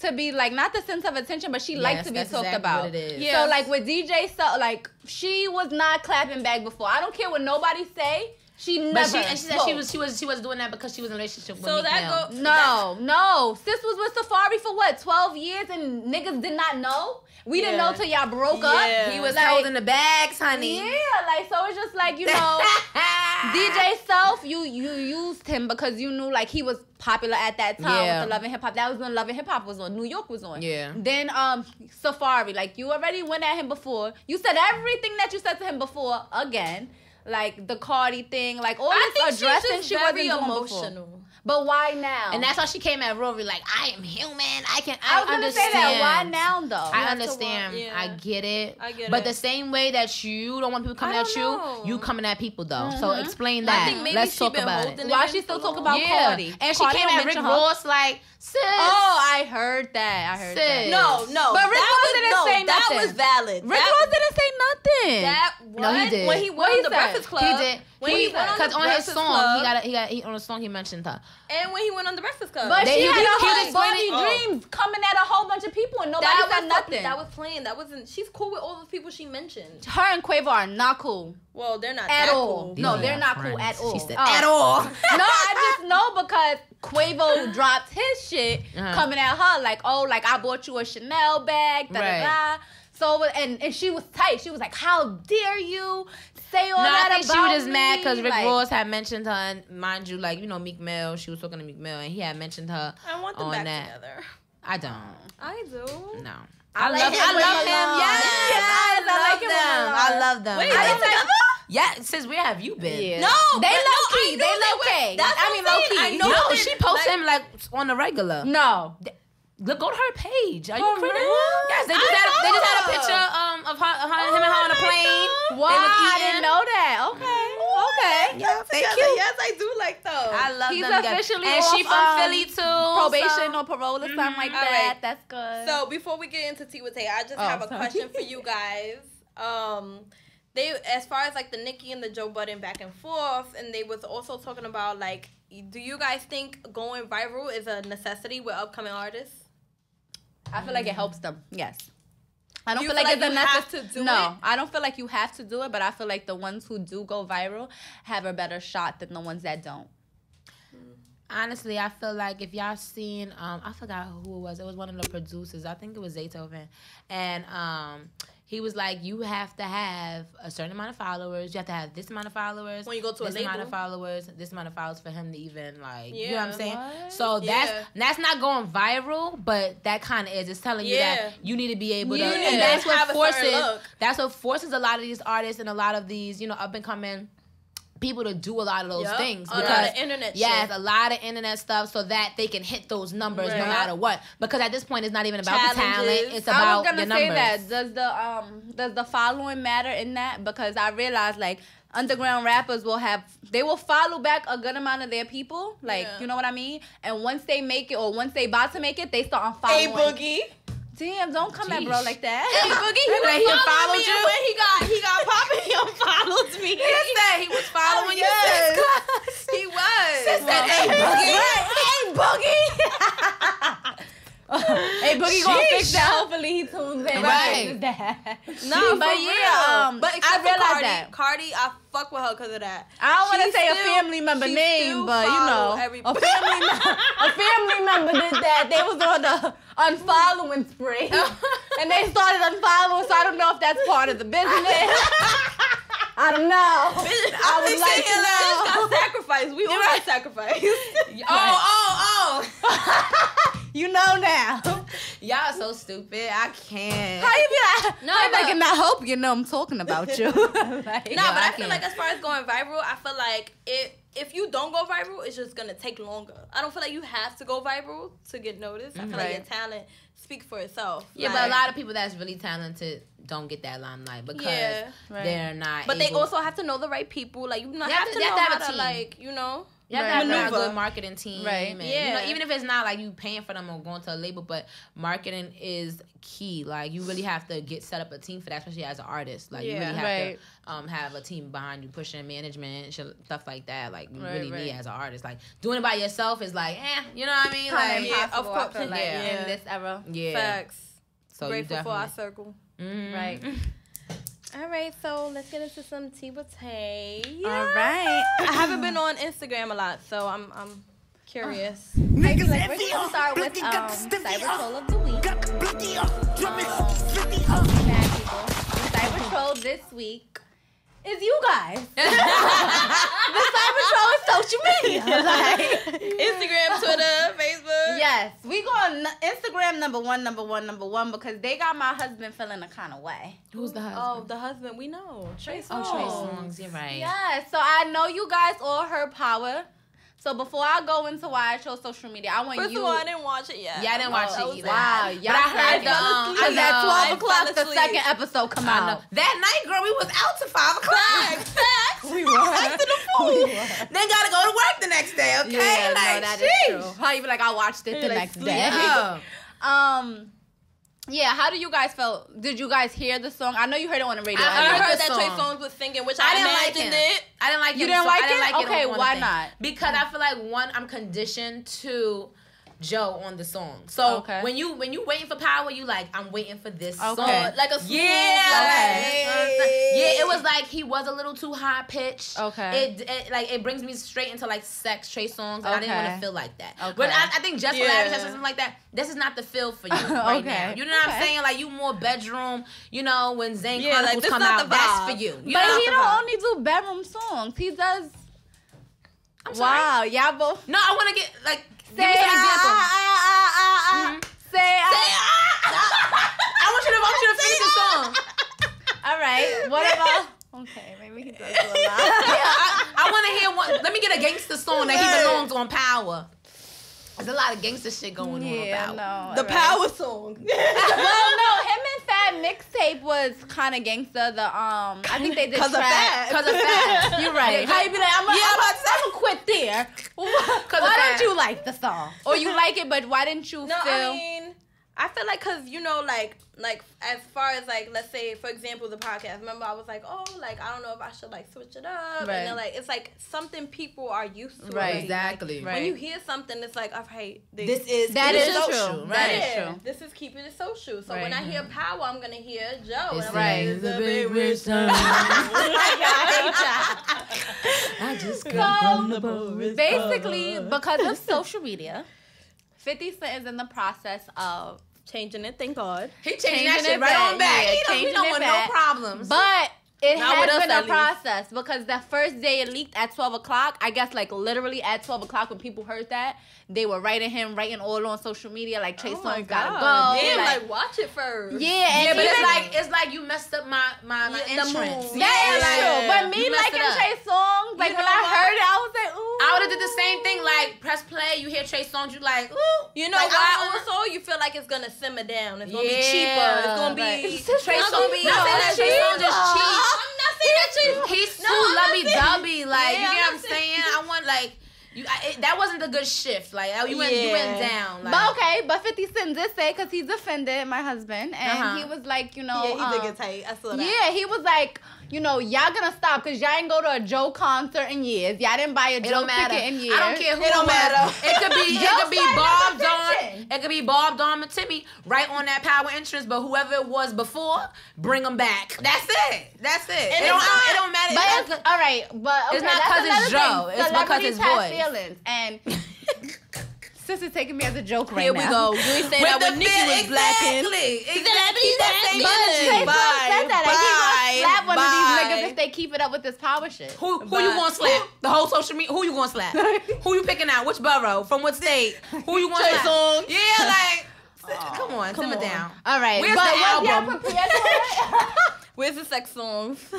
to be like not the sense of attention, but she likes Yes, to be that's talked exactly about. what it is. Yeah. So like with DJ, so like she was not clapping back before. I don't care what nobody say. She never. But she and she said she was she was she was doing that because she was in a relationship with So Meek that Mill. go- No, no. Sis was with Safaree for what, 12 years and niggas did not know? We didn't know till y'all broke Yeah. up. He was like, holding the bags, honey. Yeah, like so it's just like, you know, DJ Self, you you used him because you knew like he was popular at that time Yeah. with the Love and Hip Hop. That was when Love and Hip Hop was on. New York was on. Yeah. Then um Safaree, like you already went at him before. You said everything that you said to him before again. Like the Cardi thing, like all I think this addressing she's she just wasn't very doing emotional. before. But why now? And that's why she came at Rory like, I am human. I can. I I, was gonna understand. say that. Why now though? I understand. yeah. I get it. I get but it. the same way that you don't want people coming at you, know. you coming at people though. So Mhm. explain I that. think maybe Let's she talk been about it. it Why she for still talk about yeah. Cardi? And she Cardi came don't at Rick. Ross like, sis. Oh, I heard that. I heard Sis. that. No, no. But Rick Ross didn't no, say That nothing. That was valid. Rick Ross didn't say nothing. That No, he what? did. When he What went the said? Breakfast Club. He did. When he went on because the on his song, Club- he got a, he got he, on the song he mentioned her. And when he went on the Breakfast Club. But They- she he- had he- a he whole was Barbie explaining- dreams coming at a whole bunch of people and nobody that said was nothing. That was playing. That wasn't. She's cool with all the people she mentioned. her and Quavo are not cool Well, they're not at that all. cool. No, they're your not cool at all. She said, Uh, at all. no, I just know because Quavo dropped his shit Uh-huh. coming at her like, oh, like I bought you a Chanel bag, da da da. So and and she was tight. She was like, "How dare you say all No, that I think about she was just mad because Rick Like, Ross had mentioned her, and mind you, like you know Meek Mill, she was talking to Meek Mill, and he had mentioned her. I want them on back that. together. I don't. I do. No. I I, like love, him I love him. Malone. Yes, Yes, I, I like love him them. I love them. Wait, I they together? Yeah, since where have you been? Yeah. No, they but low no, key. knew They they low key. that's I mean, low key. I know No, she posts like- him like on the regular. No, Look, go to her page. Are you For crazy? real? Yes, they I just had a, they just had a picture um of her, her him and her on a plane. wow, I didn't know that. Okay, okay. Yeah, they Together. cute. Yes, I do like those. I love He's them together. officially and she from um, Philly too. Probation so- or parole or something like All that. right. That's good. So before we get into tea with Tay, I just Oh, have a sorry. question for you guys. Um, they as far as like the Nicki and the Joe Budden back and forth, and they was also talking about like, do you guys think going viral is a necessity with upcoming artists? I feel like it helps them. Yes. I don't You feel feel like, like it's a you have necess- to do No, it? I don't feel like you have to do it, but I feel like the ones who do go viral have a better shot than the ones that don't. Honestly, I feel like if y'all seen, um, I forgot who it was. It was one of the producers. I think it was Zaytoven, and um, he was like, "You have to have a certain amount of followers. You have to have this amount of followers. When you go to a this amount of followers, this amount of followers for him to even like, you know what I'm Yeah. saying? What? So that's Yeah. that's not going viral, but that kind of is. It's telling you that you need to be able to, and that's what forces. That's what forces a lot of these artists and a lot of these, you know, up and coming people to do a lot of those Yup. things A lot of because internet yes, shit. a lot of internet stuff so that they can hit those numbers no matter what. Because at this point, it's not even about the talent; Challenges. it's I was gonna say that. Does the um does the following matter in that? Because I realized like underground rappers will have they will follow back a good amount of their people. Like Yeah. you know what I mean? And once they make it or once they about to make it, they start unfollowing. Damn, don't come at bro like that. Hey Boogie, he Like, he followed me, you? when he got he got popping, he unfollowed me. He said he was oh, following Oh, you. yes. He was. Sis said, "Hey, Boogie." hey, Boogie gonna fix that. Hopefully he tunes in. Right. and fixes that. No, but yeah, um, but I except realized Cardi, that. Cardi, I fuck with her because of that. I don't want to say a family member name, but you know, every- a family me- a family member did that. They was on the unfollowing spree, and they started unfollowing. So I don't know if that's part of the business. I don't know. I would like to know. got sacrificed. We all got sacrificed. Oh, oh, oh. You know now. Y'all so stupid. I can't. How you be like? No, No, I'm but- like, and I hope you know I'm talking about you. like, No, but I, I feel can't. like as far as going viral, I feel like it. If you don't go viral, it's just gonna take longer. I don't feel like you have to go viral to get noticed. I feel like your talent speaks for itself. Yeah, Like- but a lot of people that's really talented don't get that limelight because Yeah. Right. they're not. But they also have to know the right people. Like you not You have, have to to- you know have to how have a to like you know. You have to have a good marketing team. Right. And, Yeah. You know, even if it's not like you paying for them or going to a label, but marketing is key. Like you really have to get set up a team for that, especially as an artist. Like you really have Right. to um, have a team behind you, pushing management, sh- stuff like that. Like you Right, really right. need as an artist. Like doing it by yourself is like, eh, you know what I mean? Kinda Like, yeah, of course, like, yeah. in this era. yeah. Facts. So you Grateful for our circle. Mhm. Right. All right, so let's get into some tea with Tay. All right. I haven't been on Instagram a lot, so I'm I'm curious. Niggas Like, we're gonna start with um, Cyber Troll of the Week. Got the blicky up, drum it, Um. Bad people. Cyber Troll this week is you guys. the Cyber Troll is social media. Like, Instagram, Twitter, Facebook. yes, we go on Instagram number one, number one, number one because they got my husband feeling a kind of way. Who's the husband? Oh, the husband we know, Trey Oh, Songz. Trey Songz. You're right. Yeah, so I know you guys all heard Power. So before I go into why I chose social media, I want First you. of all, I didn't watch it yet. Yeah, I didn't watch it either. Wow, y'all But I heard the, um. I Cause at twelve o'clock the second episode come I know. out. That night, girl, we was out to five o'clock. We were. Sexing the food. Then gotta go to work the next day. Okay, Yeah, like no, that is sheesh. true. How you be like, I watched it the Like, next sleep. day. Yeah. Um, Yeah, how do you guys feel? Did you guys hear the song? I know you heard it on the radio. I I heard heard that Trey song. Songz was singing, which I I, didn't like it. I didn't like it. You didn't so like I didn't it? like it Okay, why not? Because I feel like one, I'm conditioned to Joe on the song. So Okay. when you when you waiting for power, you like I'm waiting for this Okay. song. Like a smooth, Yeah, like, yeah. It was like he was a little too high pitched. Okay. It, it like it brings me straight into like sex Trey Songz, and I didn't want to feel like that. Okay. But I, I think just for Yeah. Lavish or something like that, this is not the feel for you right Okay. now. You know what I'm saying? Like you more bedroom. You know when Zayn Yeah, like, Chronicles this come not out, the that's for you. you but he don't only do bedroom songs. He does. I'm sorry. Wow, y'all both No, I want to get like give say me some examples. ah, ah, ah, ah, ah. Say ah. I want you to I want you to finish the song. All right. What about? Okay, maybe he does do a lot. I, want to hear one. Let me get a gangster song that he belongs on Power. There's a lot of gangster shit going yeah, on on Power. no. The all right. power song. well, no, him and Fat mixtape was kind of gangster. The um, I think they did 'Cause of trap. Fat. Cause of that. You're right. Yeah, How you be like? I'm gonna Yeah, I'm about to I'm quit there. Why of don't you like the song? Or you like it, but why didn't you No, feel? I mean, I feel like because you know, like, like as far as like, let's say, for example, the podcast. Remember, I was like, oh, like I don't know if I should like switch it up, Right. and then like it's like something people are used to. Right. already. Exactly. Right. When you hear something, it's like, all right, they- This is That this is social, true. right? That is true. This is keeping it social. So Right. when I hear mm-hmm. power, I'm gonna hear Joe. This and I'm Right. like, is a "It's big rich time. I just come from the poorest Basically, because of social media, 50 Cent is in the process of changing it. Thank God. he changing, Changing that shit it right back. on back. Yeah, he don't, he changing don't want back. no problems. But it Not with has us, been a process because the first day it leaked at 12 o'clock, I guess like literally at 12 o'clock when people heard that, they were writing him, writing all on social media like Trey oh my Songz gotta go. Damn, like, like, watch it first. yeah, and yeah, but it's like it's like you messed up my my, my Yeah, entrance. mood. that is like, true. But me you liking it up. Trey Songz, like You when know I what? heard it, I was like, ooh. I would have did the same thing. Like press play, you hear Trey Songz, you like, ooh. You know Like, why? I don't- Also, you feel like it's gonna simmer down. It's gonna Yeah, be cheaper. It's gonna be right. Trey It's gonna be. Not saying that Trey Songz is cheap. I'm not saying that Trey. He's No, too lovey dovey. Like Yeah, you I'm get what I'm saying? I want like you. I, it, that wasn't a good shift. Like you went you went down. Like, But okay, but 50 Cent did say, because he defended my husband, and Uh-huh. he was like, you know, Yeah, he did um, get tight. I saw that. Yeah, he was like, you know, y'all gonna stop because y'all ain't go to a Joe concert in years. Y'all didn't buy a Joe ticket in years. I don't care who It don't matter. It could be it could be Bob petition. It could be Bob Dawn and Timmy right on that power entrance. But whoever it was before, bring them back. That's it. That's it. And it, don't, not- it don't matter. But It's it's, all right, but okay, It's not that's 'cause it's Joe. It's because have voice. feelings, and sis is taking me as a joke right Here now. Here we go. You ain't saying With that the when Nicki feel- was blacking. Exactly. Exactly. Exactly. That same But energy. Trey Songz Bye, said that. Like, he gonna bye, slap one of these bye. niggas if they keep it up with this power shit. Who who you gonna slap? The whole social media. Who you gonna slap? who you picking out? Which borough? From what state? Who you gonna Trey slap? Songz. Yeah, like. come on, come simmer on. down. All right, Where's but the was y'all album? prepared for it? Where's the sex songs? All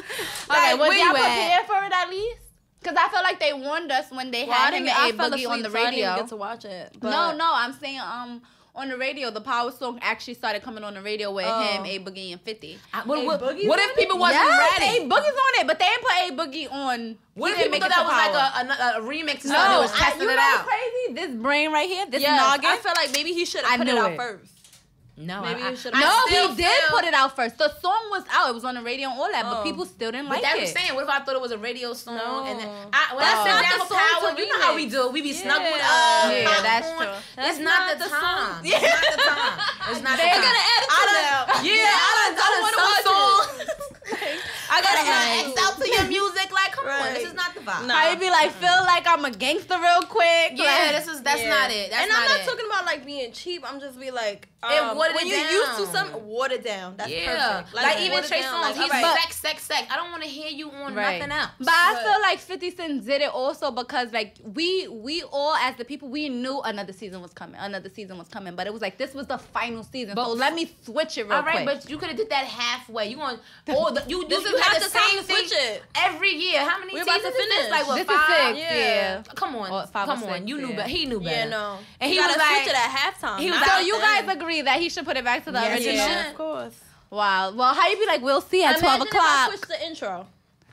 right, Like, was where y'all you at? prepared for it at least? Because I feel like they warned us when they Well, had him didn't. and I A fell Boogie on asleep, the so I didn't radio. get to watch it. no, but- no, I'm saying um on the radio, the power song actually started coming on the radio with Oh. him, A Boogie, and Fifty. I- What, A what, what on if people wasn't yes, ready? A Boogie's on it, but they didn't put A Boogie on. What if people thought that to was like a, a, a remix or No, something? It was I, testing you it know out. crazy? This brain right here, this Yes, noggin. I feel like maybe he should have put it out it. first. No, Maybe I, you should've- no, he did put it out first. The song was out. It was on the radio and all that, but Oh. people still didn't But like that's it. what I'm saying. What if I thought it was a radio song? No. And then I, when That's I sit not the for song power, you know how we do. We be snuggled Yeah. up. Yeah, popcorn. that's true. That's That's not, not the the time. song. It's not the time. It's not the They time. gotta add it to that. Yeah, Yeah, I done I done wanna some watch songs. I gotta It's add X out to your music. Like, come Right. this is not the vibe. Nah. How you be like, feel like I'm a gangster real quick? Yeah, like, this is that's Yeah. not it. That's and not I'm not it. talking about like being cheap. I'm just be like, um, watered when it you used to something, water down. That's yeah, perfect. like, even water Trey down, songs, like, he's alright. sex, sex, sex. I don't want to hear you on Right. nothing else. But I feel like 50 Cent did it also because like we we all as the people we knew another season was coming. Another season was coming. But it was like this was the final season. But- so let me switch it real All right, quick. but you could have did that halfway. You want oh the, you This you, is had the the same to thing switch it. every year. How many We're about to is this? finish. Like what this is five? six, Yeah. yeah. Come on, Or five or come on. six, You knew yeah. better. He knew better. Yeah, no. And he You was gotta like, at halftime. he was so you guys agree that he should put it back to the original? Yeah, of course. Wow. Well, how you be like, we'll see at Imagine 12 if I o'clock. switched the intro.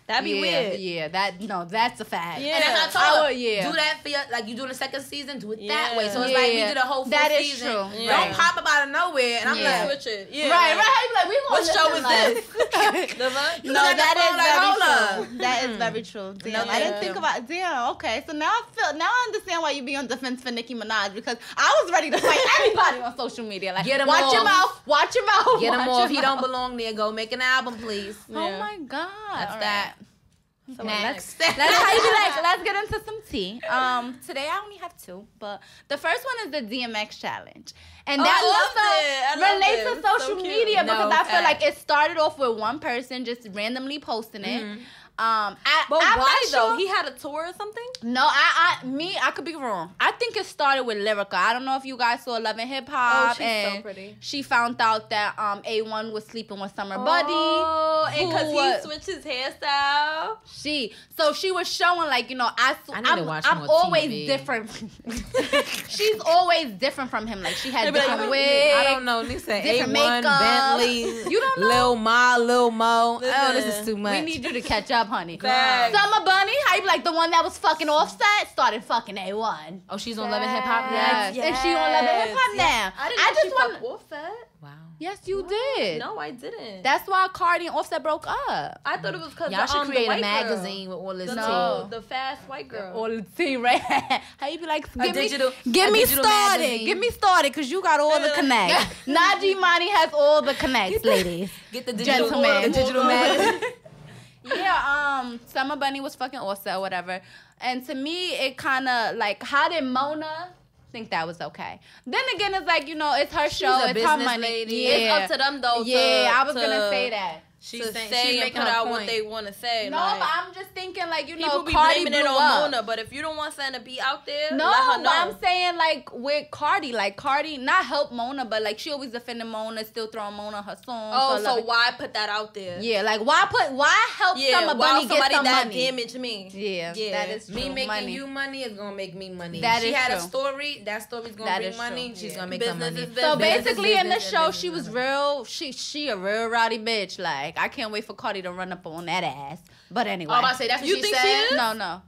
That'd be yeah, weird. Yeah, that no, that's a fact. Yeah. And that's I I told her, would- yeah. do that for your, like you doing the second season, do it that way. So it's like we did a whole full That is season. true. Don't Right. pop up out of nowhere, and I'm Yeah. like, Switch it. Yeah. Right, right. How you be like, we gonna What show listen is this? The fuck? No, Look at the that phone is like, very true. That is very true. Damn, I didn't think about. Damn, okay. So now I feel. Now I understand why you be on defense for Nicki Minaj because I was ready to fight everybody on social media. Like, Get 'em watch your mouth, watch your mouth, get him off. He don't belong there. Go make an album, please. Oh my god. That's that. So Next. Let's how you like, let's get into some tea. Um, today I only have two, but the first one is the DMX challenge, and Oh, that I loved it. I also relates to It's so social media No, because I feel fact. like it started off with one person just randomly posting it. Um, I, But I'm why not though? sure- He had a tour or something? no, I, I, me, I could be wrong. I think it started with Lyrica. I don't know if you guys saw Love and Hip Hop. Oh, she's so and pretty. She found out that um A1 was sleeping with Summer Bunny. Oh, and because he was- switched his hairstyle. She so she was showing like you know I, I need to am watch I'm always TV. different. She's always different from him. Like she had They be like, different "Oh, wigs. I don't know. They said Different A1, makeup. Bentley, You don't know? Lil Ma, Lil Mo. Oh, this is too much. We need you to catch up, honey. Facts. Summer Bunny, how you be like the one that was fucking offset started fucking A1. oh, she's on Love and Hip Hop Yes. yet? And she on Love and Hip Hop Yes. now. I didn't know just she want Offset. Wow. Yes, you did. No, I didn't. That's why Cardi and Offset broke up. I thought it was because Y'all should um, create the a white magazine with all this Girl. The, No. the fast white girl. All the tea, right? How you be like, A give digital- me, get a me digital started, magazine. get me started, cause you got all the connects. Najee Money has all the connects, ladies. Get the digital, Gentlemen. the digital magazine. Yeah, um, Summer Bunny was fucking Offset or whatever, and to me, it kind of like, how did Mona? Think that was okay. Then again, it's like you know, it's her show, a it's her money. lady. Yeah, It's up to them though. yeah, to, I was to, gonna say that. She's to saying, say she's and making put out point. what they want to say. No, like, but I'm just thinking like you know, people be Cardi blaming blew it on up. Mona, but if you don't want something to be out there, No, let her but. I'm saying like with Cardi, like Cardi not help Mona, but like she always defending Mona, still throwing Mona her songs. oh, her so love- why put that out there? yeah, like why put why help yeah. Summer why Bunny get somebody some that money? damage me? Yeah, Yeah. that is Me making money. you money is gonna make me money. That she is had a story. That story's gonna That bring money. true. She's Yeah. gonna make Business some money. So basically, in the show, she was real. She she a real rowdy bitch. Like I can't wait for Cardi to run up on that ass. But anyway, Oh, I'm about to say that's what You she think said. she is? no, no.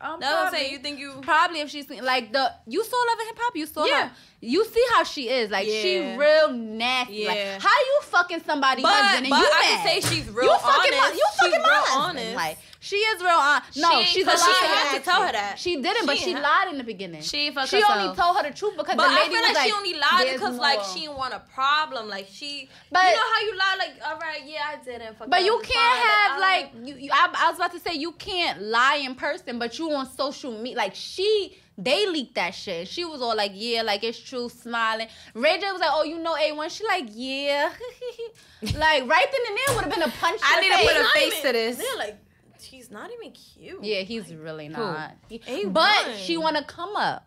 Um, That's what I'm saying. You think you? Probably if she's like the you saw Love and Hip Hop, you saw Yeah. her. You see how she is. Like she real nasty. Yeah. Like how you fucking somebody But, husband and but you I mad? can say she's real you fucking honest. my, you fucking she's my real husband. honest. Like she is real honest. No, She- she's a but she liar. had to tell her that. She didn't, but She she lied in the beginning. She fucked she only told her the truth because But the I feel was like, she only lied "There's because like she didn't want a problem. Like she, But- you know how you lie. Like all right, yeah, I didn't. Fuck But you can't fine. have I- like you. you I, I was about to say you can't lie in person, but you on social media. Like she, they leaked that shit. She was all like, "Yeah, like it's true," smiling. Ray J was like, "Oh, you know A1." She like, "Yeah." like right then and there would have been a punch. I to need to put a face to this. They're like, he's not even cute. Yeah, he's really not. He- A1. but she want to come up.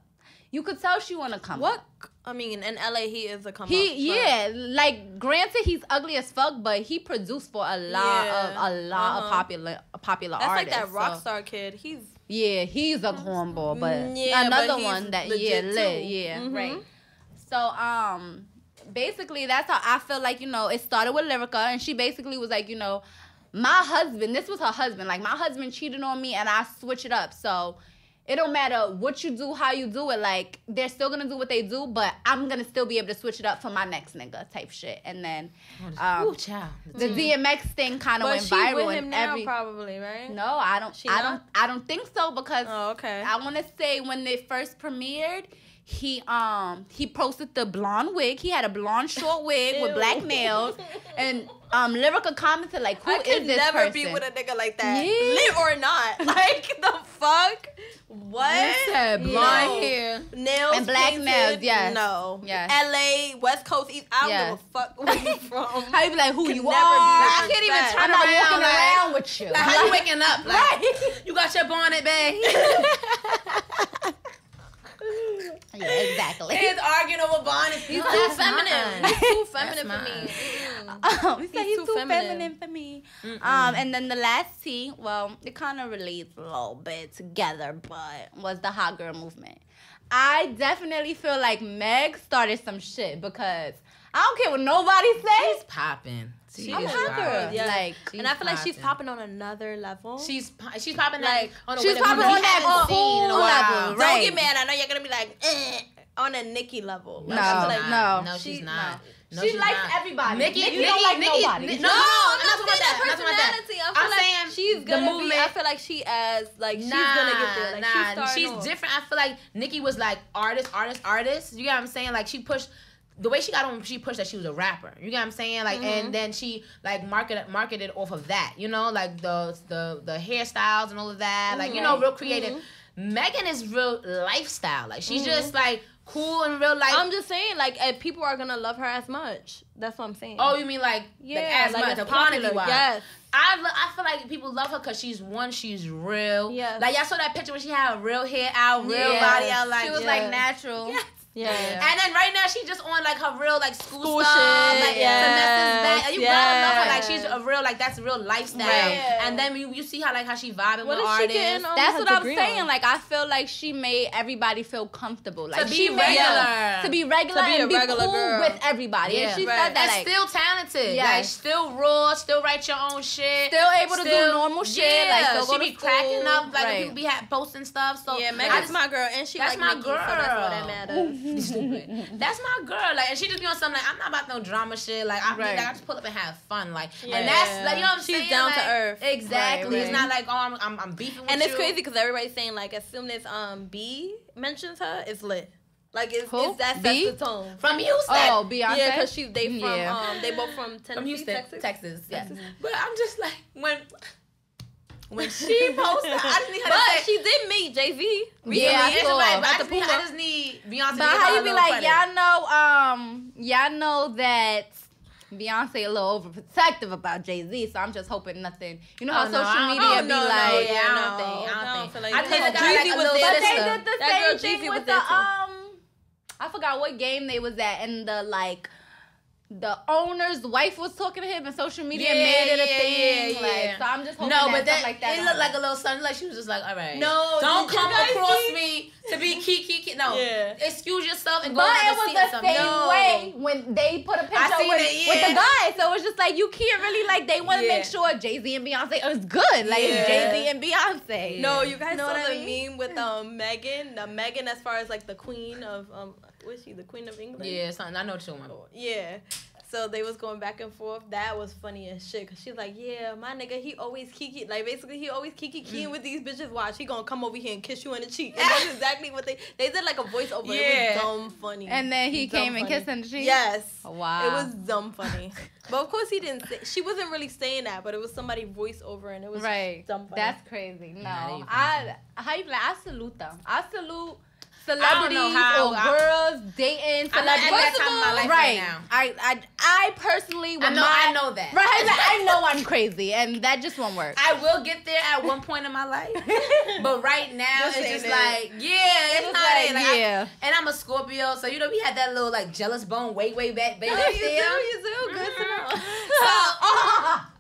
You could tell she want to come What? up. What? I mean, in LA, he is a come He up, but- yeah, like granted he's ugly as fuck, but he produced for a lot Yeah. of a lot of Uh-huh. popular popular That's artists. like that rock so- star kid. He's Yeah, he's a cornball, but Mm, yeah, another but one that yeah, lit, yeah, Mhm. right. So um, basically that's how I feel like you know it started with Lyrica, and she basically was like you know, my husband. This was her husband. Like my husband cheated on me, and I switch it up. So. It don't matter what you do, how you do it. Like they're still gonna do what they do, but I'm gonna still be able to switch it up for my next nigga type shit. And then um, Ooh, child. the DMX thing kind of went she viral. with him and now, every probably, right? no, I don't. She I not? don't. I don't think so because Oh, okay. I want to say when they first premiered, he um he posted the blonde wig. He had a blonde short wig with black nails, and um Lyrica commented like, "Who I is could this never person?" be with a nigga like that, Yeah. lit or not. Like the fuck? What? said No. blonde hair. nails And black painted? nails, yes. No. Yes. L.A. West Coast East. I don't Yes. give a fuck where you from. How you be like, "Who Could you are?" I can't even Facts. turn I'm not around. walking like, around with you. like, how you waking up? Like, Right. you got your bonnet bag. Yeah, exactly. He's arguing over bonnets. He's Too feminine. He's too feminine for me. Um, he said He's he's too too, feminine. feminine. for me. Um, and then the last T, well, it kind of relates a little bit together, but was the hot girl movement. I definitely feel like Meg started some shit because I don't care what nobody says. She's popping. She I'm is a hot popping. girl. Yeah. Like, and I feel like she's popping. popping on another level. She's she's popping Like, like on a she's popping on that cool seen in a while. level, Don't get mad. I know you're gonna be like eh, on a Nicki level. Like, No, like, no. no, she's She- not. No, she she's likes not. everybody. Nicki, Nicki Nicki, don't like Nicki, nobody. Ni- No, No, no, I'm I'm not not talking that about that. I'm not talking about that. personality. I feel I'm like saying she's gonna be. movement- I feel like she as like she's nah, gonna get there. Like nah, she's she's different. I feel like Nicki was like artist, artist, artist. You get what I'm saying? Like she pushed the way she got on. She pushed that she was a rapper. You get what I'm saying? Like, Mm-hmm. and then she like marketed marketed off of that. You know, like the the the hairstyles and all of that. Like you know, Mm-hmm. real creative. Megan is real lifestyle. Like she's just like cool in real life. I'm just saying, like, people are gonna love her as much. That's what I'm saying. Oh, you mean like yeah, like as much, it's the quantity wise? Yes. I lo- I feel like people love her because she's one, she's real. Yeah. Like y'all saw that picture when she had real hair out, real Yes. body out, like She was Yeah. like natural. Yes. Yeah. And then right now she's just on like her real like school, School stuff, shit, like yes, Vanessa's back. Like, you gotta love her. Like she's a real like that's a real lifestyle. Right. And then you, you see how like how she vibing What with is she artists. getting on That's what I'm saying. on? Like I feel like she made everybody feel comfortable. Like to be she made regular. to be regular To be a and be regular cool girl. with everybody. Yeah. And she Right. said that and like still talented. Yeah, Like still raw, still write your own shit. Still able to do normal shit, Yeah, like, still go she to be cracking school, up, like right. people be ha- posting stuff. So yeah, I Megan's my girl, and she That's like my Nicki, so that's all that girl. Matters. Stupid. That's my girl. Like, and she just be on something like, I'm not about no drama shit. Like, I, Right. like, I just pull up and have fun. Like, Yeah. and that's like, you know what I'm She's saying? down to earth. Exactly. Right, It's not like, oh, I'm, I'm, I'm beefing with And you. it's crazy because everybody's saying like as soon as um B mentions her, it's lit. Like it's, Who? it's that sets the tone. from Houston. Oh, Beyonce. Yeah, because she they from Yeah. um they both from Tennessee, from Houston, Texas. Texas. Yes. Texas. But I'm just like, when when she posted, I just need her But to say, she did meet Jay Z. Yeah, I it's saw right, her. but I just, need, I just need Beyonce But how you be like, y'all know, um, y'all know that Beyonce a little overprotective about Jay Z, so I'm just hoping nothing. You know how Oh, no, social media be no, no, like, yeah, I don't think, I don't think. feel like I think Jeezy like was there But they did the That same thing with the um. I forgot what game they was at, and the like, the owner's wife was talking to him, and social media Yeah, made it a yeah, thing. yeah, like, so I'm just hoping No, that but that, like that. it looked like a little something. Like she was just like, all right, No, don't come across see? me to be kiki. kiki. No, Yeah. excuse yourself and go. But have it a was the same No. way when they put a picture with, it, with the guy. So it's just like you can't really like they want to make sure Jay Z and Beyonce is good. Like. Jay Z and Beyonce. No, you guys Know saw what I the mean? meme with um Megan. The Megan as far as like the queen of um was she the queen of England? Yeah, something. I know what you're. Yeah. So they was going back and forth. That was funny as shit. Cause she's like, yeah, my nigga, he always kiki. Like basically, he always kiki kikiing Mm. with these bitches. Watch, he gonna come over here and kiss you in the cheek. And that's exactly what they they did like a voiceover. It Yeah. was dumb funny. And then he Dumb came and kissed in the cheek. Yes. Wow. It was dumb funny. but of course he didn't say she wasn't really saying that, but it was somebody voiceover and it was right. dumb funny. That's crazy. No, Nah, they ain't I how you like? I salute them. I salute don't celebrities or I- girls dating I'm celebrities. time in my life right now. I I I personally I know. my I know that. right. I know I'm crazy, and that just won't work. I will get there at one point in my life, but right now it's just it. like, yeah, it's It's not like, it. Like, I- yeah. and I'm a Scorpio, so you know we had that little like jealous bone way way back back Oh, there. you do, you do. Good mm-hmm. to know.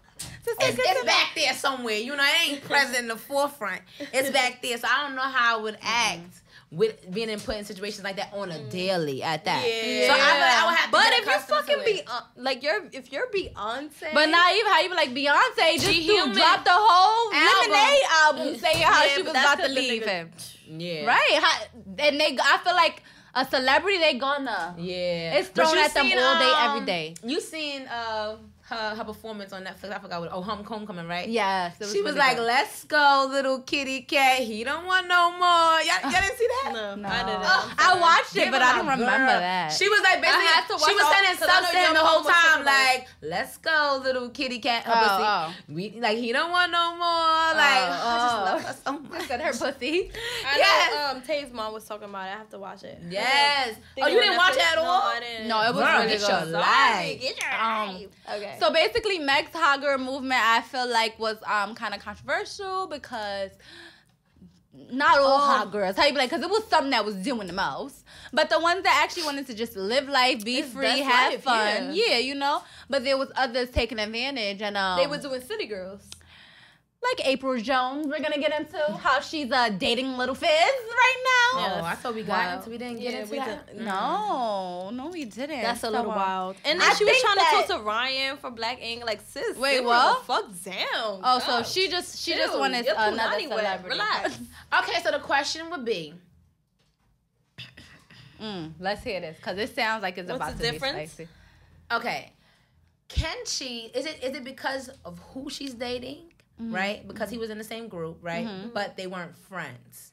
So it's, it's back there somewhere. You know, it ain't present in the forefront. It's back there. So I don't know how I would mm-hmm. act with being in put in situations like that on a daily at that. Yeah. So I would, I would have to But if you're fucking be like you're if you're Beyonce, But not even how you be like Beyonce just She to human. the whole Album. Lemonade album saying how Yeah, she was about to leave him. Yeah. Right? How, and they, I feel like a celebrity, they gonna. Yeah. It's thrown you at them all day, um, every day. You seen uh her her performance on Netflix? I forgot what. Oh, Home Homecoming, right? Yes. it She was like, good. "Let's go, little kitty cat. He don't want no more." Y'all, y'all didn't see that? no, No. I didn't. Oh, I'm I sorry. watched it, but I don't remember girl. that. She was like basically had to watch she was all- sending 'cause I know stuff to him the whole time like, "Let's go, little kitty cat." Her Oh, pussy. oh. We like he don't want no more. Like Oh, I just oh. love her so much. said her pussy. I Yes. know um, Tay's mom was talking about it. I have to watch it. Yes. Oh, you didn't watch it at all? No, I didn't. No, it was Girl, really get good. your life. get your Um, life. Okay. So basically, Meg's hot girl movement, I feel like was um kind of controversial because not all Oh. hot girls. How you be like? Because it was something that was doing the most. But the ones that actually wanted to just live life, be It's free, have life, fun, yeah. yeah. you know. But there was others taking advantage, and um, They were doing City Girls. Like Apryl Jones. We're gonna get into how she's uh, dating Little Fizz right now. Oh, I thought we got Wow. into we didn't get Yeah, into we that. did. No, no, we didn't. That's a So, little wild. And then I she was trying that- to talk to Ryan for Black Ink. Like, sis, Wait, what? fuck down. Oh, so she just she just wanted another celebrity. Relax. Okay, so the question would be Mm, let's hear this because it sounds like it's What's about to difference? be spicy. okay. Can she is it is it because of who she's dating? Mm-hmm. Right? Because he was in the same group, right? Mm-hmm. But they weren't friends.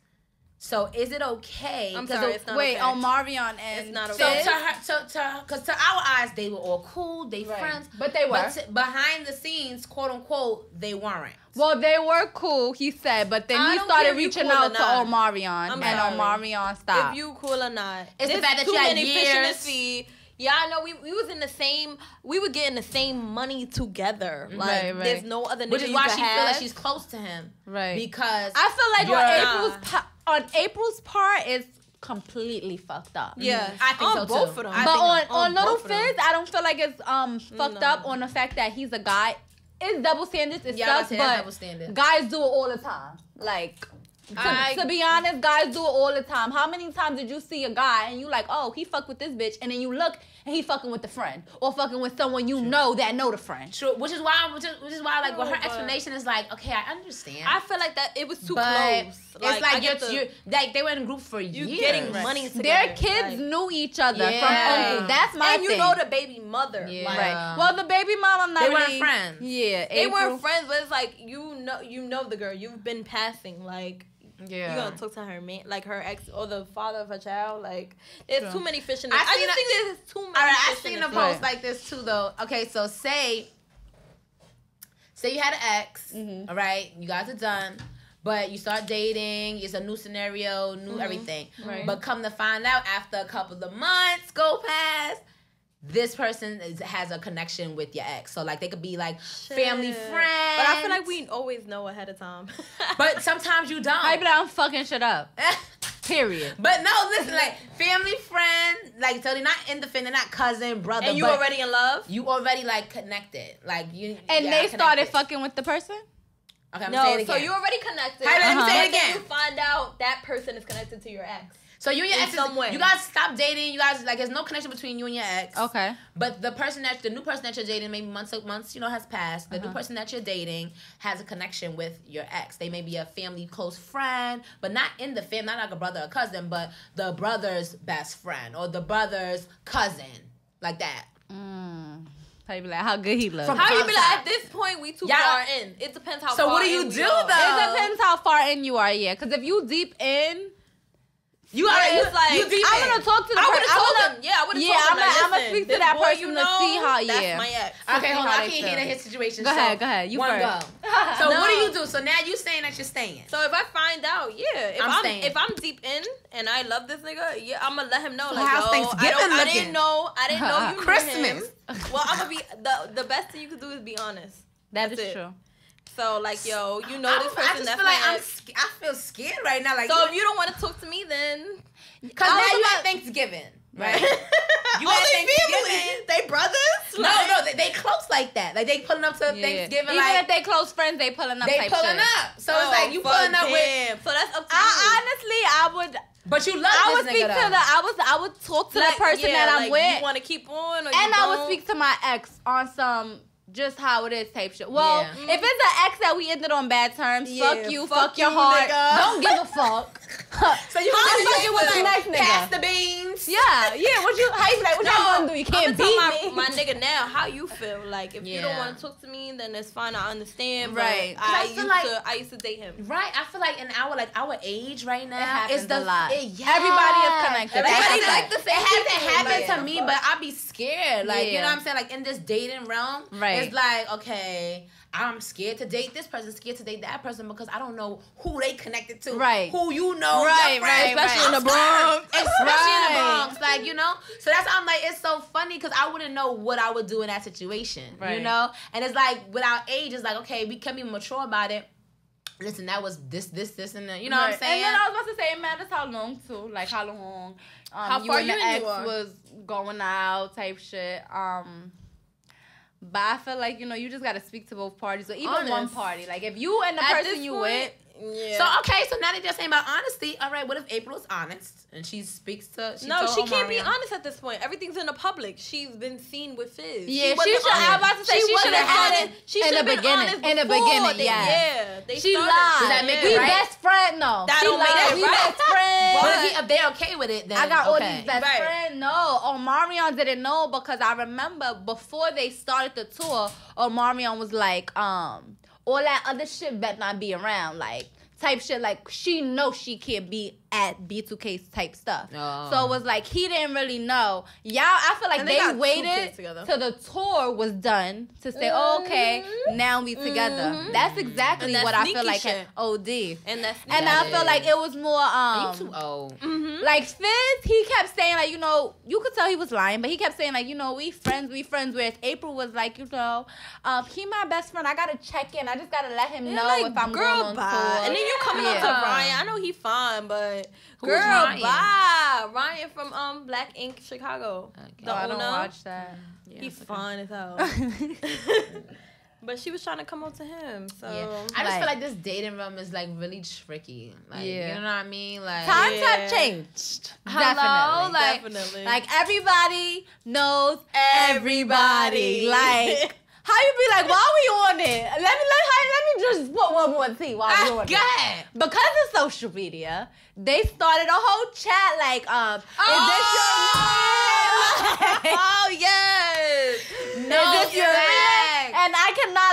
So is it okay? I'm 'cause sorry, it's not Wait, okay. Omarion and It's not So to her, to to, because to our eyes, they were all cool, they Right. friends, But they were. But to- behind the scenes, quote unquote, they weren't. Well, they were cool, he said, but then I he started care if you reaching cool out to not. Omarion, I'm and sorry. Omarion stopped. If you cool or not. It's the fact that too you had many fish in the years. Yeah, I know. We, we was in the same. We were getting the same money together. Like, Right, right. there's no other. Which is why she feel like she's close to him, right. Because I feel like on Apryl's pa- on Apryl's part is completely fucked up. Yeah, I think on so, both too. of them. But on, on on Little. Fizz, I don't feel like it's um fucked No. up on the fact that he's a guy. It's double standards. It Yeah, sucks, would say that's but guys do it all the time. Like. To, I- to be honest, guys do it all the time. How many times did you see a guy and you like, oh, he fuck with this bitch, and then you look and he fucking with the friend or fucking with someone you know that know the friend. True, which is why, which is, which is why, like, well, oh, her but- explanation is like, okay, I understand. I feel like that it was too but close. it's like, you're, the- you're like they were in a group for you years. getting money together. Their kids like- knew each other Yeah. from uncle. That's my and you know the baby mother. Yeah. Like, right. Well, the baby mom, I'm not. They weren't friends. Yeah, They Apryl- weren't friends, but it's like you know, you know the girl. You've been passing. Like Yeah. you gonna talk to her man, like her ex or the father of her child. Like there's True. too many fish in the. I I, seen just a- think there's too many. All right, I fish seen in a the post like this too, though. Okay, so say, say you had an ex, Mm-hmm. all right, you guys are done, but you start dating. It's a new scenario, new everything. Mm-hmm. Right. But come to find out, after a couple of months go past. This person is, has a connection with your ex, so like they could be like family Shit. friends. But I feel like we always know ahead of time. But sometimes you don't. I be like, I'm fucking shit up. Period. But no, listen, like family friend, like so they're not independent, they're not cousin, brother. and you but already in love. you already like connected, like you. And yeah, they started connected. fucking with the person. Okay, I'm No, saying it so again. you already connected. Hey, let me Uh-huh. say it again. You find out that person is connected to your ex. So you and your ex, way. you guys stop dating. You guys like there's no connection between you and your ex. Okay. But the person that the new person that you're dating, maybe months months you know has passed. The new Uh-huh. person that you're dating has a connection with your ex. They may be a family close friend, but not in the family, not like a brother or cousin, but the brother's best friend or the brother's cousin, like that. Mm. How you be like, how good he looks. From- How you be like at this point we too Yeah. far in. It depends how. So what do you do, though? it depends how far in you are, yeah. Because if you deep in, You Yeah, are it's like- you deep I'm gonna talk to the I would have told gonna- him. Yeah, I would have Yeah, told him. I'ma- like, I'ma listen, speak to this that person you to see how- Yeah, That's my ex. Okay, hold on. I can't hear feel. his situation. Go so ahead, go ahead. You one first. go. So No. what do you do? So now you saying that you're staying. So if I find out, yeah, if I'm I'm, staying. if I'm deep in and I love this nigga, yeah, I'm gonna let him know. So like, how's yo, I, Thanksgiving don't, I didn't know. I didn't know you knew Christmas. him. Well, I'm gonna be the the best thing you could do is be honest. that That's is it. true. So like, yo, you know I, this I person. just That's feel like I'm. sc- I feel scared right now. Like So if you don't want to talk to me, then because I now you at Thanksgiving, right? you Thanksgiving. family. They brothers. no, no, they, they close like that. Like they pulling up to Yeah. Thanksgiving. Even like if they close friends, they pulling up. they pulling shit. up. So it's oh, like you pulling up with. So that's up to I you. honestly, I would, But you love I this would speak nigga to though. the, I was, I would talk to Like, the person yeah, that I'm like, with, You want to keep on, or and I would speak to my ex on some just how it is type shit. Well, Yeah. if it's an ex that we ended on bad terms, Yeah, fuck you, fuck fuck, your you, heart, nigga. don't give a fuck. So you I'm want fucking with the next nigga. Pass the beans. yeah, yeah. What you? How you be like? What y'all gonna do? You can't I'm beat talking me. my, my nigga now. How you feel? Like if you don't want to talk to me, then it's fine. I understand. Right. But 'Cause I I, feel used like- to. I used to date him. Right, I feel like in our like our age right now, happens it's the a lot. It, yes. Everybody is connected. Like, Everybody it like the same It hasn't people, happened to me, but I'd be scared. Like you know what I'm saying? Like in this dating realm, Right. It's like okay, I'm scared to date this person, scared to date that person because I don't know who they connected to, Right. Who you know, Right, right, especially in the Bronx. especially in Right. the Bronx. Like you know, so that's why I'm like, it's so funny because I wouldn't know what I would do in that situation, right. you know. And it's like with our age, it's like okay, we can be mature about it. listen, that was this, this, this, and that. You know Right. what I'm saying? And then I was about to say it matters how long too, like how long um, How you far and you and ex you was going out type shit. Um, but I feel like you know you just gotta speak to both parties or even one party. Like if you and the At person you point, with, Yeah. So okay, so now that you're saying about honesty, all right. What if Apryl is honest and she speaks to? She no, she can't be honest at this point. Everything's in the public. She's been seen with Fizz. Yeah, she should- I was about to say she wasn't should've had honest. it She in should the have been beginning. honest In the beginning, they- yeah. yeah. They she started. lied. Does that make we it right? best friend though. That she don't make lied. it we right. best friend. But if, if they're okay with it, then I got all these best Right. friends. No, Omarion didn't know because I remember before they started the tour, Omarion was like, um, all that other shit better not be around. Like type shit like she knows she can't be at B2K type stuff. Oh. So it was like he didn't really know. Y'all I feel like And they they, waited together. till the tour was done to say, oh, okay, now we together. That's exactly that what I feel like shit. at OD. And that's And That I feel is. like it was more um you too old. Mhm. like Fizz, he kept saying like, you know, you could tell he was lying, but he kept saying like, you know, we friends, we friends. Whereas Apryl was like, you know, um, he my best friend. I gotta check in. I just gotta let him know like, if I'm girl, going on bye. tour. And then you coming up to Ryan. I know he fine, but Who's girl, Ryan? bye. Ryan from um Black Ink Chicago. Okay. The Oh, I don't owner. watch that. Yeah, He's okay. fine as hell. but she was trying to come up to him. So Yeah. I just Like- feel like this dating realm is like really tricky. Like, Yeah. you know what I mean? Like, Times Yeah. have changed. Hello, Definitely. like- definitely. Like everybody knows Everybody. everybody. like how you be like, why we on it? Let me let, let me just put one more tea while we on it. because of social media, they started a whole chat like, um, Oh! is this your man? oh yes. No, is this your facts. And I cannot.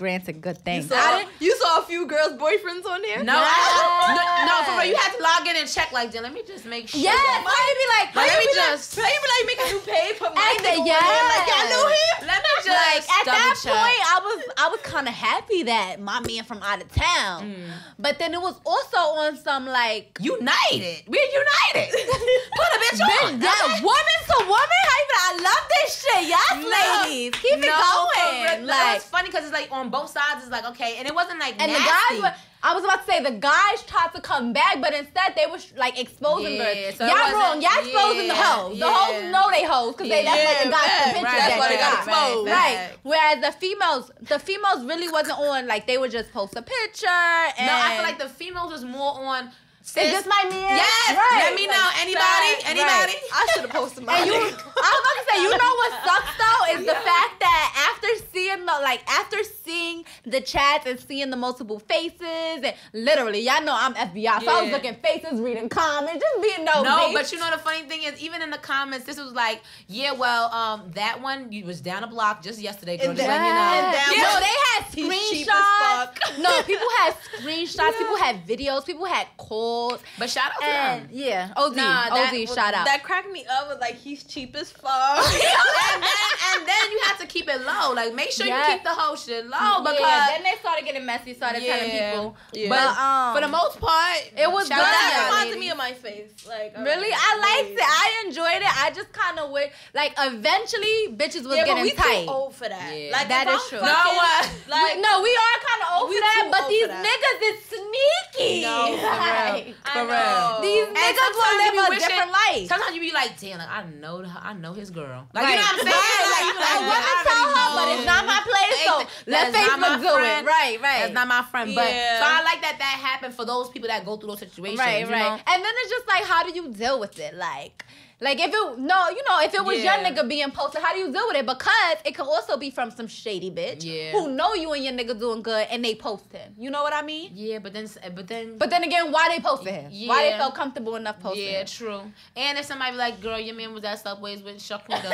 Granted, good You saw, I didn't, you saw a few girls' boyfriends on there. No, I, no, no, for real. You Yes. had to log in and check. Like, let me just make sure. yes, that- how you be like, Let me just. How you be like making you pay for my And nigga the- over there? Like y'all knew him. Let me just like at that check. point, I was I was kind of happy that my man from out of town, Mm. but then it was also on some like United. We're united. Put a bitch on. that woman to woman. How you be like, I love this shit, yes, No. ladies, keep it No, for going. real. No, Like, it's funny because it's like on both sides. is like okay, and it wasn't like and the nasty. guys were. I was about to say the guys tried to come back, but instead they were like exposing Yeah, girls. so y'all wrong. Y'all exposing the hoes. The yeah. hoes know they hoes because they that's why Yeah, they got fact, the pictures right, that That's why they got exposed. Right. Fact. Whereas the females, the females really wasn't on. Like they would just post a picture. And no, I feel like the females was more on. Is this my man? Yes. Right. Let me know. Anybody? fact, Anybody? right. I should have posted my. And you, I was about to say, you know what sucks though is the fact that after seeing the like after seeing the chats and seeing the multiple faces and literally, y'all know I'm FBI, so I was looking faces, reading comments, just being nosy. No, but you know the funny thing is, even in the comments, this was like, yeah, well, um, that one you was down a block just yesterday, girl. And Just letting you know. and that Yeah. one- No, they had He's cheap as screenshots. No, people had screenshots. People had videos. People had calls. But shout out to them. yeah, OD, Nah, that, OD, shout out. That cracked me up. Was like he's cheap as fuck. and then and then you have to keep it low. Like make sure Yeah. you keep the whole shit low because yeah, then they started getting messy. Started telling people. Yeah. but But um, for the most part, it was shout good. out to that reminded me of my face. Like I'm Really, I liked wait. it. I enjoyed it. I just kind of wish, like, eventually, bitches was yeah, but getting we tight. too old for that. Yeah. Like that is I'm true. fucking, No, what? Like We- no, we are kind of old for that, but these niggas is sneaky. No, for real. Like, For real. These And niggas will live you a wish it- different life. Sometimes you be like, damn, like, I know, the- I know his girl. Like Right. you know what I'm saying? Right. Like, you be I like, want to tell her, but it's not my place, so let That's not my Facebook do it. Right, right. That's not my friend. But so I like that that happened for those people that go through those situations. right, right. And then it's just like, how do you deal with it? Like, like if it no, you know, if it was Yeah. your nigga being posted, how do you deal with it? Because it could also be from some shady bitch Yeah. who know you and your nigga doing good and they post him. You know what I mean? Yeah, but then, but then, But then again, why they posted him? Why they Yeah. felt comfortable enough posting yeah, him? true. And if somebody be like, girl, your man was at Subways with Shaquita,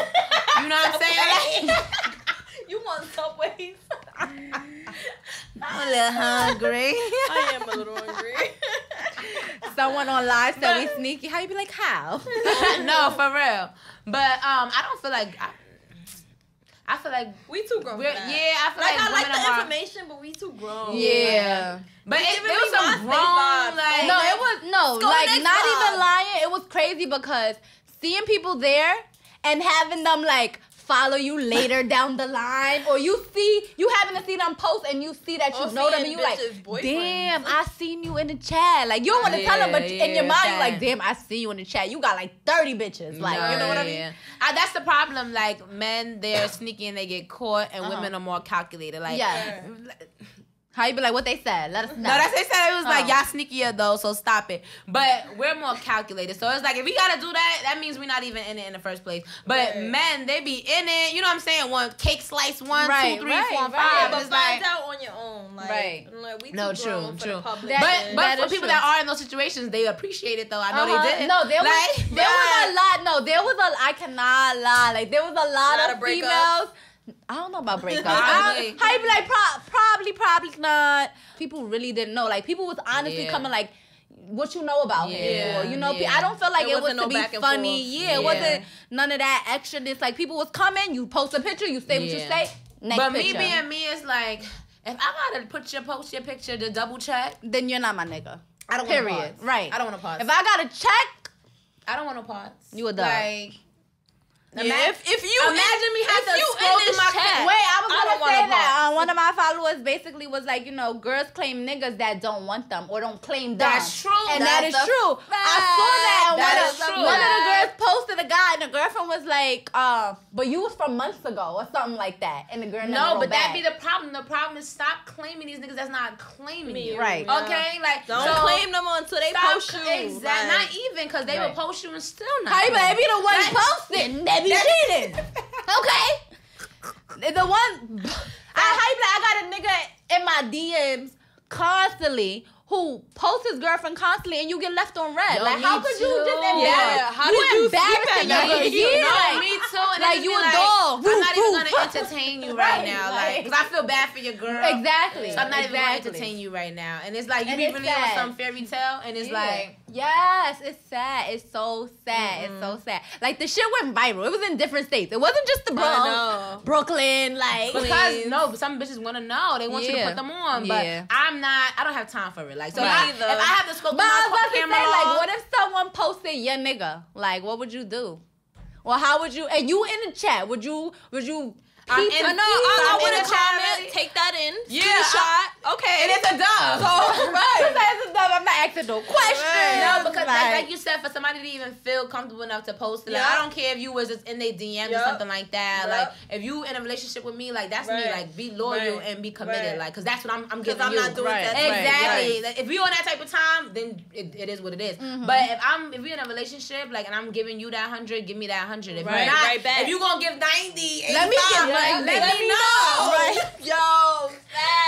you know what I'm saying? You want subways? I'm a little hungry. I am a little hungry. Someone on live said we sneaky. How you be like, how? no, for real. But um, I don't feel like. I, I feel like we too grown. for that. yeah, I feel Like, like, I like the are- information, but we too grown. Yeah. But It's it, giving it was me some grown like No, it was no, like not vibe. even lying. It was crazy because seeing people there and having them like follow you later down the line, or you see you having to see them post and you see that you Or know them and you like, damn, I seen you in the chat. Like you don't want to tell them, but Yeah, in your yeah, mind you like, damn, I see you in the chat. You got like thirty bitches. Like you know what I mean? Yeah. Uh, that's the problem. Like men, they're sneaky and they get caught, and women are more calculated. Like Yeah. How you be like what they said? Let us know. No, that's they said it was like Oh. y'all sneakier though, so stop it. But we're more calculated, so it's like if we gotta do that, that means we're not even in it in the first place. But Right. men, they be in it. You know what I'm saying? One cake slice, one, Right, two, three, right, four, and right. five. Yeah, but it's find like, out on your own. Like, Right. like we too No, grown true, for true. the public. That- but but for people true. that are in those situations, they appreciate it though. I know Uh-huh. they did. No, there was there was a lot. No, there was a. I cannot lie. Like there was a lot, Lot of, of breakups? Females. I don't know about breakups. Probably. I, how you be like pro- probably probably not. People really didn't know. Like people was honestly Yeah. coming like. What you know about him? Yeah, Or, you know, yeah. I don't feel like It it, was wasn't to no be funny. forth. Yeah, it wasn't none of that extraness. Like people was coming, you post a picture, you say what you say. Next but picture. me being me is like, if I gotta put your post your picture to double check, then you're not my nigga. I don't want to Period. pause. Right. I don't want to pause. If I gotta check, I don't want to pause. You a dog. Like, Yeah, ima- if, if you imagine me have if to you scroll in through this my chat, Wait, I was I gonna don't say that. Uh, one of my followers basically was like, you know, girls claim niggas that don't want them or don't claim them. That's true. And that That's is a true. I saw that. And That one, is of, true. one of the girls posted a guy, and the girlfriend was like, uh, but you was from months ago or something like that. And the girl No, wrote but that back. be the problem. The problem is stop claiming these niggas that's not claiming Me, you. Right. yeah. Okay, like Don't so claim them until they post you. Exactly. Like, Not even because they Right. will post you and still not. How you claim. be the one That- posting? They be cheating. okay. The one I how you like, I got a nigga in my DMs constantly who posts his girlfriend constantly and you get left on read. Yo, like how could you just too. embarrass? Yeah, how you did you embarrassing sleep at your night? yeah, no, like, me too. And like you be a like, dog. I'm not even gonna entertain you right, Right, now, like- like, because I feel bad for your girl. Exactly. So I'm not even gonna entertain you right now. And it's like you And be it's really on some fairy tale, and it's Yeah. like Yes, it's sad. It's so sad. It's so mm-hmm. sad. Like the shit went viral. It was in different states. It wasn't just the Bronx. Brooklyn. Like because no, but some bitches want to know. They want you to put them on, but Yeah. I'm not. I don't have time for it. Like so, Me if, I, either. if I have to scope But I was my about to say, camera like, what if someone posted your nigga? Like, what would you do? Or how would you? And you in the chat? Would you? Would you? I'm in- I and know. see? I, I I'm in the chat comment. Take that in. Yeah, Screenshot. okay. and it's a dub. So, right. She it's a dumb. I'm not asking no questions. No, because like, Like- like you said, for somebody to even feel comfortable enough to post it, like, Yeah. I don't care if you was just in their DMs or something like that. Yep. Like if you in a relationship with me, like that's me. Like be loyal Right. and be committed. Right. Like because that's what I'm. I'm giving I'm you. not doing Right. that. Exactly. Right. Like, if we on that type of time, then it, it is what it is. Mm-hmm. But if I'm if we in a relationship, like and I'm giving you that hundred, give me that hundred. If you're not, if you gonna give 90, Let me give like, 90. let, Let me me know. Right. Yo,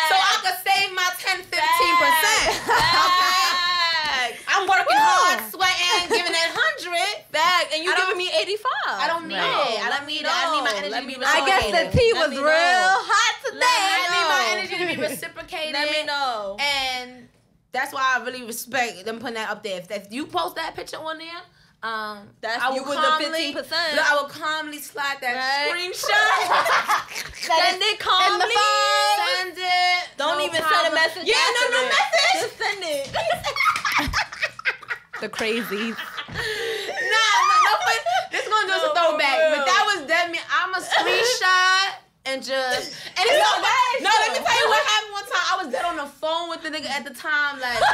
So I could save my 10, 15 percent. Facts. I'm working hard, sweating, giving that hundred. back, And you I don't- giving me 85. I don't need Right. it. I don't me need it. I need my energy Let to be me know. I guess the reciprocated. tea was real know. hot today. I need my energy to be reciprocated. Let me know. And that's why I really respect them putting that up there. If, if you post that picture on there, um, That's- I will you was the calmly, 15%. I will calmly slide that Right. screenshot. Send it calmly. Send it. Don't No even send a message. Yeah, no, no it. message. Just send it. the crazies. Nah, no, no, but this is gonna do us a No, throwback. But that was dead me. I'm a screenshot and just and it's so bad. No, let me tell you what happened one time. I was dead on the phone with the nigga at the time, like.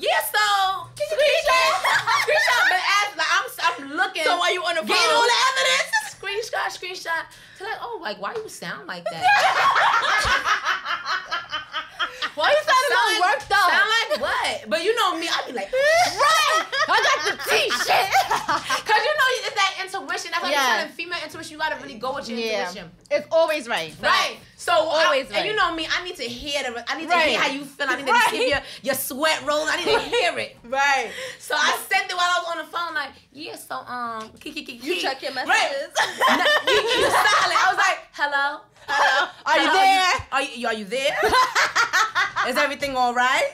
Yeah, so screenshot, screenshot, but as like I'm, I'm looking, So why you on the phone? Getting all the evidence, screenshot, screenshot. To like, oh, like why you sound like that? Why you sounding Sound so like- worked up? Sound like what? But you know me, I be like, right. I got the T shit. Cause you know it's that intuition. That's why Yeah. you're telling female intuition. You gotta really go with your Yeah. intuition. It's always right. Right. So always, Always and you know me, I need to hear the, I need to Right. hear how you feel. I need to Right. see your your sweat rolling. I need to hear it. Right. So I sent it while I was on the phone, like, yeah. So um, kiki kiki. You check your Right. messages. No, you, you silent. I was like, hello. Hello. Are you there? Are you, are you there? Is everything all right?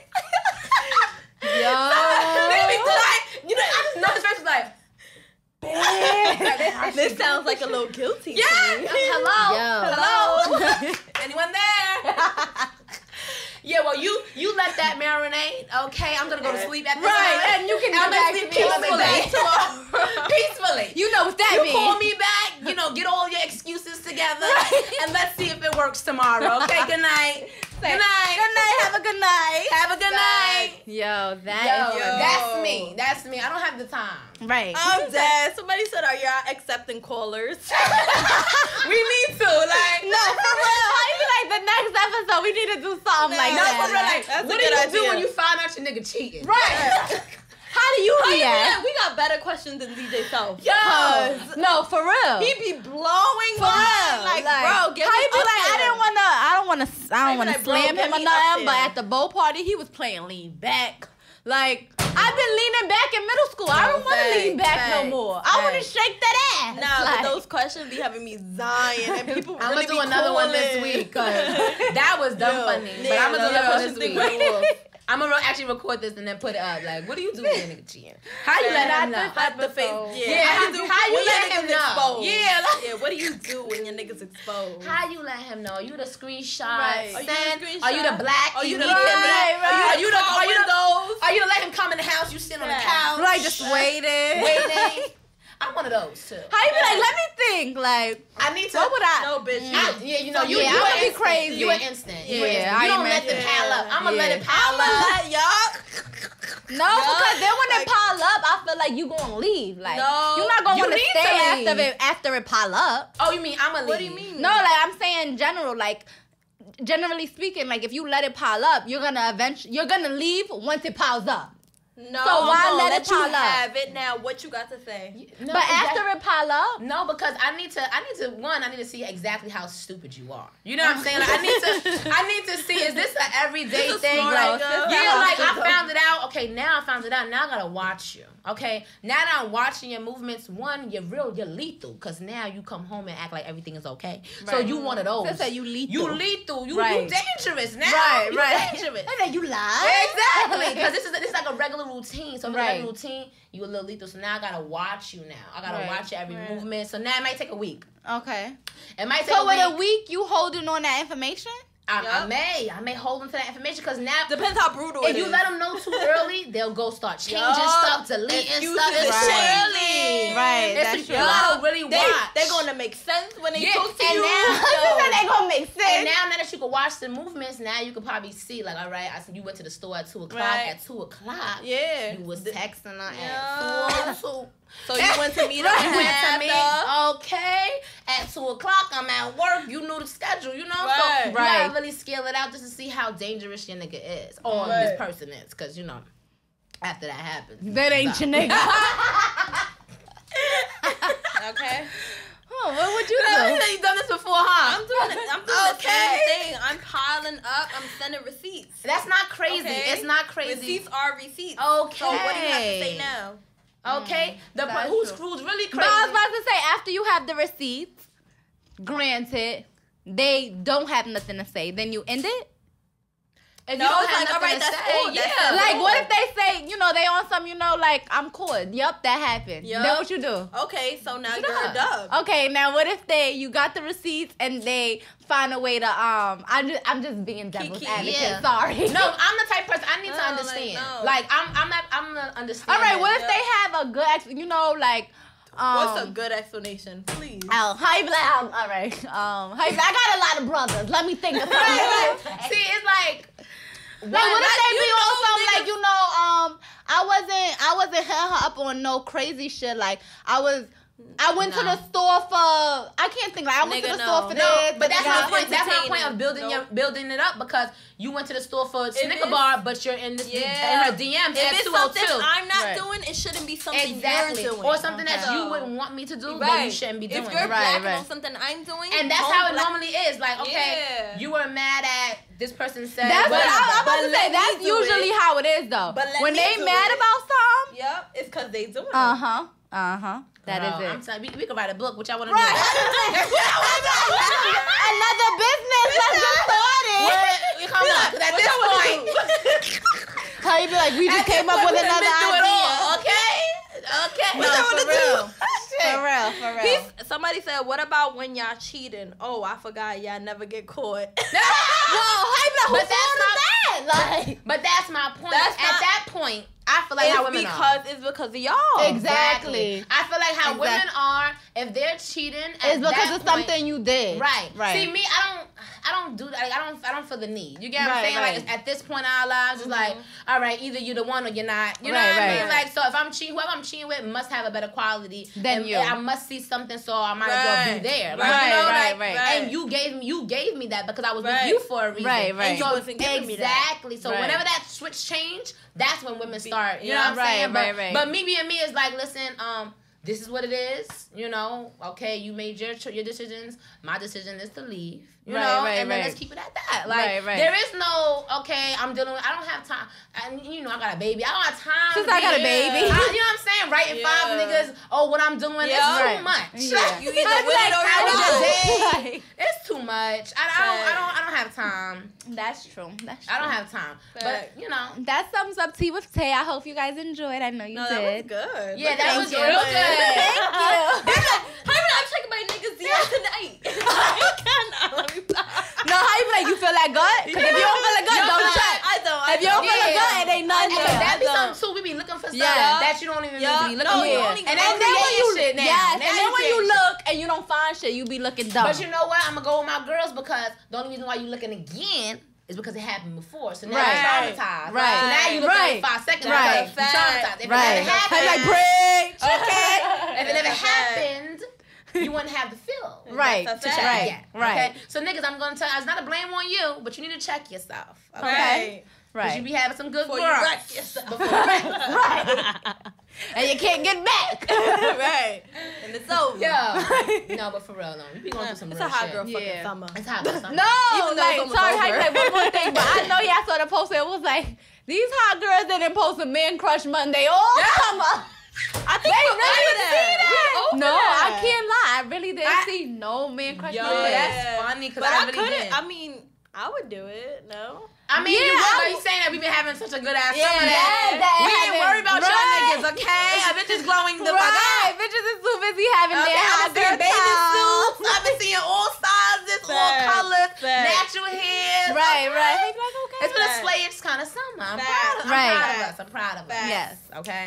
Yo. Nigga be like, you know, I just know his face was like, this sounds like a little guilty. yeah. To me. Hello. Yo. Hello. Anyone there? Yeah, well, you you let that marinate. Okay, I'm gonna go to sleep at this Right, time. and you can come back sleep. Peacefully. tomorrow. peacefully. You know what that You means. call me back, you know, know, get all your excuses together, and let's see if it works tomorrow. Okay, good night. Good night. Good night. Have a good night. Have a good night. Yo, that Yo, is Yo. that's me. That's me. I don't have the time. right. I'm dead. Somebody said, "Are y'all accepting callers?" We need to like no, for real. How be like the next episode? We need to do something like no, that. for real. Like, That's a what do good you do when you find out your nigga cheating? right. How do you How you react? We got better questions than DJ Self. Yo. No, for real. He be blowing For real. Like, bro, get how me you be like? I didn't wanna. I don't wanna. I don't wanna like, slam him or nothing. But at the bow party, he was playing lean back. Like I've been leaning back in middle school. I don't want to lean back no more. I want to shake that ass. Nah, like, but those questions be having me dying, and people I'm really gonna do another one this week that was dumb Yo, funny. But I'm gonna do another one those this week. things went off. I'm gonna actually record this and then put it up. Like, what do you do when a nigga cheating? How you let him know? this the face, yeah. Yeah, how, how- you do? how you when let him know? Exposed. Yeah, like- yeah. What do you do when your niggas exposed? How you let him know? You the screenshot Right. Are you the send? screenshot? Are you the black? Are you need the him? right, Are you the? Car Are you the? windows? Are you to let him come in the house? You sit on the Yeah. couch, like just waiting. waiting. I'm one of those too. How you be like? Let me think. Like I need to. what would I? No, bitch. Mm. I, yeah, you know, you, Yeah, you I'ma be crazy. You an instant. You, an Yeah, instant. I you don't let them pile up. I'ma let it pile I'ma up. let y'all. No, because then when like- it pile up, I feel like you gonna leave. Like No, you're not gonna you want to need stay to after it after it pile up. Oh, you mean I'ma leave? What do you mean? No, like I'm saying in general, like generally speaking, like if you let it pile up, you're gonna eventually you're gonna leave once it piles up. No, So why no, let let it you pile up? have it now? What you got to say? No, but exact- after it pile up, No, because I need to. I need to. One, I need to see exactly how stupid you are. You know what I'm saying? Like, I need to. I need to see. Is this an everyday This thing? smart Like, nigga. yeah, like I found it out. Okay, now I found it out. Now I gotta watch you. Okay, now that I'm watching your movements, one, you're real. You're lethal. Cause now you come home and act like everything is okay. So you one of those. Sister, you lethal. You lethal. You, Right. you dangerous now. Right, you right. Dangerous. and then you lie. Exactly, because this is this is like a regular routine. So if it's a Right. routine, you a little lethal. So now I gotta watch you. Now I gotta Right. watch every Right. movement. So now it might take a week. Okay. It might take So a with week. a week, you holding on that information? I, I may, I may hold them to that information because now. Depends how brutal if it you is. let them know too early, they'll go start changing Yup. stuff, deleting Excuses stuff. It's right. too Right. early. Right, It's that's you true. gotta really they, watch. They're gonna make sense when they Yeah, talk to and you. now- Yo. they gonna make sense. And now, now that you can watch the movements, now you can probably see, like, all right, I said you went to the store at two o'clock. Right. At two o'clock, yeah. you was texting her Yeah. at two. So you went to meet up Right. with You went to after. me. Okay. At two o'clock, I'm at work. You knew the schedule, you know? Right. So you Right. gotta really scale it out just to see how dangerous your nigga is. Or Right. this person is. Cause you know, after that happens. that ain't your nigga. Okay. oh, what would you You do? know you done this before, huh? I'm doing it. I'm doing Okay. the same thing. I'm piling up. I'm sending receipts. That's not crazy. Okay. It's not crazy. Receipts are receipts. Okay. So what do you have to say now? Okay. The That's part who's who's really But I was about to say, after you have the receipts, granted, they don't have nothing to say, then you end it? If No, you don't have like, alright, to that's say, cool, that's yeah. cool. Like, what if they say, you know, they on some, you know, like, I'm cool. Yup, that happened. Yup. Then what you do? Okay, so now Shut you're up. a dub. Okay, now what if they you got the receipts and they find a way to um I'm just I'm just being devil's Kiki, advocate. yeah. Sorry. No, I'm the type person I need No, to like, understand. no. Like, I'm I'm not I'm gonna understand. All right, what if they have a good ex you know, like um What's a good explanation, please? Oh, how you be like, um, all right. Um, how you be I got a lot of brothers. Let me think of something. See, it's like Like, what if they be on know, some niggas- like you know, um, I wasn't I wasn't hitting her up on no crazy shit. Like I was, I went to the store for I can't think like I went to Nigga, the store no. for no, this. but that's my point. That's my point of building your building it up because you went to the store for Snicker it's- bar, but you're in this Yeah. in her DMs If it's two oh something. I'm not Right. doing, it shouldn't be something Exactly, you're doing. or something that you wouldn't want me to do, Right. but you shouldn't be doing. If you're it. Right, black right. on something I'm doing, And that's how it black- normally is. Like, okay, Yeah. you were mad at this person said. That's what I, whatever. I'm about to say. That's usually how it is, though. But when they do mad about something, Yep, it's because they doing it. uh huh, uh huh. That is um, I'm it. sorry, we, we could write a book. What y'all want to Right. do? Another business. Let's get started. What? Come on, at this point, How you be like? We just came up with another idea. all, okay? Okay. What no, for real. For real, for real. He's, somebody said, "What about when y'all cheating?" Oh, I forgot. Y'all never get caught. Whoa, hype like, But that's that? Like, But that's my point. That's At not- that point, I feel like how it's women because are. it's because of y'all. Exactly. I feel like how Exactly. women are. If they're cheating, at it's because that of point- something you did. Right. Right. See me, I don't I don't do that. Like, I don't I don't feel the need. You get what I'm saying? right. Like at this point in our lives, it's like, all right, either you're the one or you're not. You know Right, what I mean? Like so if I'm cheating, whoever I'm cheating with must have a better quality Than you. I must see something so I might as well be there. Like, Right, you know, right, like, right. And you gave me you gave me that because I was Right. with you for a reason. Right, right. And you So wasn't giving me that. exactly. So Right. whenever that switch change, that's when women start. You know what I'm saying? right, but, right. but me being me is like, listen, um, this is what it is. You know, okay, you made your your decisions. My decision is to leave. You Right, know, right, and then right. let's keep it at that. Like Right, right. there is no okay. I'm dealing. with I don't have time. And you know, I got a baby. I don't have time. Since I got a baby. I- you know what I'm saying? Writing five niggas. Oh, what I'm doing Yeah. is too Right. much. Yeah. You either I'm like, it or you was your don't. day? It's too much. I, I don't. I don't. I don't have time. That's true. That's true. I don't have time. But Fact. you know. That sums up tea with Tay. I hope you guys enjoyed. I know you No, that was good. Yeah, Look that was you. real good. Thank you. How you I'm checking my niggas DMs tonight? Let me No, how you be like? You feel that good? Because if you don't feel that good, No, don't I- check. I don't. I If you don't feel that Yeah. good, it ain't nothing. And there. that be something too. We be looking for stuff Yeah. that you don't even Yeah. be looking No, for. you and know. then And then when you shit now. yes, Now and then when you creating look and you don't find shit, you be looking dumb. But you know what? I'm gonna go with my girls because the only reason why you looking again is because it happened before. So now Right. you're traumatized. Right. So now you look Right. at five seconds. Right. Right. You're traumatized. If right. it never happened. I'm like preach. okay. if it never That's a fact. happened, you wouldn't have the feel. Right. To check Right. again. Right. Okay. So niggas, I'm gonna tell. It's not a blame on you, but you need to check yourself. Okay. Right. Cause you be having some good Before you wreck yourself. Before you wreck. Right. and you can't get back. right. And it's over. Yeah. no, but for real, no. You be going through some It's real a hot shit. girl fucking summer. It's hot girl summer. No, Even though like it's sorry, over. like one more thing, but I know y'all saw the post. It was like these hot girls didn't post a man crush Monday all summer. I think They we're really over didn't see that. We're over No, I can't lie. I really didn't I- see no man crush Yo, Monday. that's funny, 'cause But I I, really couldn't. didn't. I mean, I would do it. No. I mean, Yeah, you, I but you saying that we've been having such a good ass Yeah, summer yeah, that that we ain't having- worried about y'all right. niggas, okay? A bitch is glowing the fuck Right, up. bitches is too busy having Okay, their I've hot girl seeing bathing suits. I've been seeing all sizes, all colors, facts. natural hair. Right, okay? right. They be like, okay. It's been a Facts. kind of summer. I'm Facts. proud, of, I'm Right. proud of us. I'm proud of us. Yes. Okay.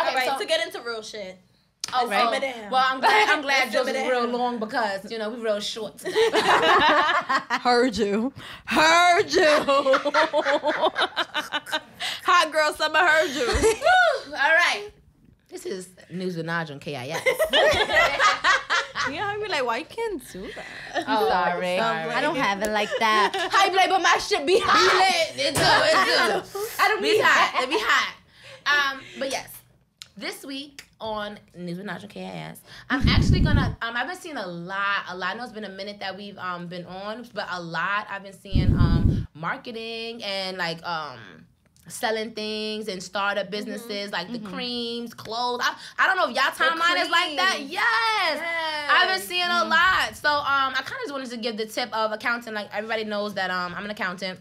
All Okay, right. so to get into real shit. Oh, Let's simmer down. well, I'm glad. I'm glad Let's yours simmer is real long because you know we real short today. Heard you. Heard you. Hot girl summer heard you. Woo! All right. This is news with Naj on KIS. yeah, I be like, why you can't do that? Oh, sorry. sorry. I don't have it like that. How you like, but my shit be hot. It do, it do. I don't Be be hot. It be hot. Um, but yes, this week on News with on KIS, I'm actually gonna. Um, I've been seeing a lot. A lot. I know it's been a minute that we've um been on, but a lot. I've been seeing um marketing and like um selling things and startup businesses like the creams, clothes. I, I don't know if y'all timeline is like that. creams. Yes. I've been seeing a lot. So um I kind of just wanted to give the tip of accounting. Like everybody knows that um I'm an accountant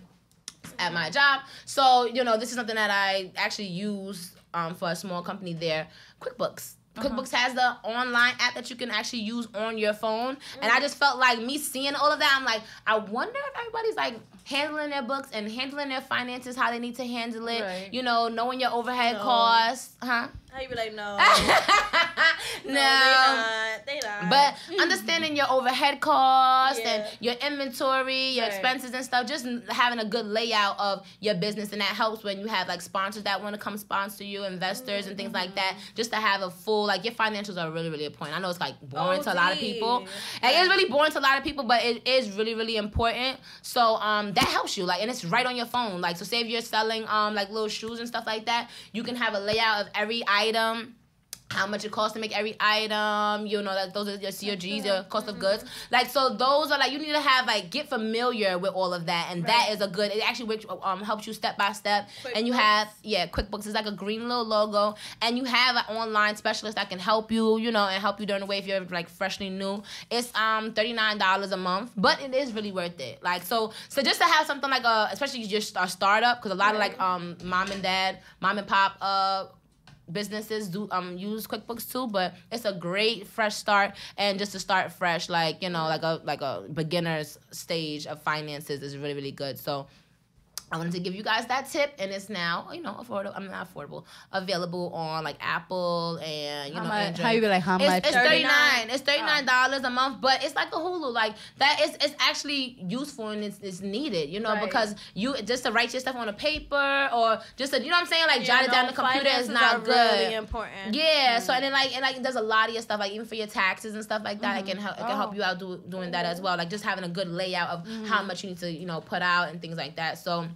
at my job. So, you know, this is something that I actually use um, for a small company there, QuickBooks. QuickBooks has the online app that you can actually use on your phone. And I just felt like me seeing all of that, I'm like, I wonder if everybody's like handling their books and handling their finances, how they need to handle it. Right. You know, knowing your overhead No. costs. Huh? How you be like, no. no. they not. They not. But understanding your overhead costs Yeah. and your inventory, your Right. expenses and stuff, just having a good layout of your business, and that helps when you have like sponsors that want to come sponsor you, investors and things like that. Mm-hmm. Just to have a full like your financials are really really important. I know it's like boring Oh, to a lot of people. Like, it's really boring to a lot of people, but it is really really important. So um that helps you like, and it's right on your phone. Like so, say if you're selling um like little shoes and stuff like that, you can have a layout of every item how much it costs to make every item, you know, that those are your COGs, your cost of goods. Like so those are like you need to have like get familiar with all of that and that is a good it actually which um helps you step by step and you QuickBooks. have yeah, QuickBooks is like a green little logo and you have an online specialist that can help you, you know, and help you during the way if you're like freshly new. It's um $39 a month, but it is really worth it. Like so so just to have something like a especially just a startup cuz a lot of like um mom and dad, mom and pop uh businesses do um use QuickBooks too, but it's a great fresh start and just to start fresh, like you know, like a like a beginner's stage of finances is really really good. So. I wanted to give you guys that tip, and it's now you know affordable. I'm not affordable, available on like Apple and you How know much- Android. how you be like, how It's, much? it's thirty nine. $39. It's thirty nine dollars a month, but it's like a Hulu. Like that is it's actually useful and it's, it's needed. You know Right. because you just to write your stuff on a paper or just to, you know what I'm saying like jot it down on the computer is not good. Really important. Yeah, so mm-hmm. and then like and like there's a lot of your stuff like even for your taxes and stuff like that, it can mm-hmm. help it can help Oh. you out do, doing that as mm-hmm. well. Like just having a good layout of how much you need to you know put out and things like that. So.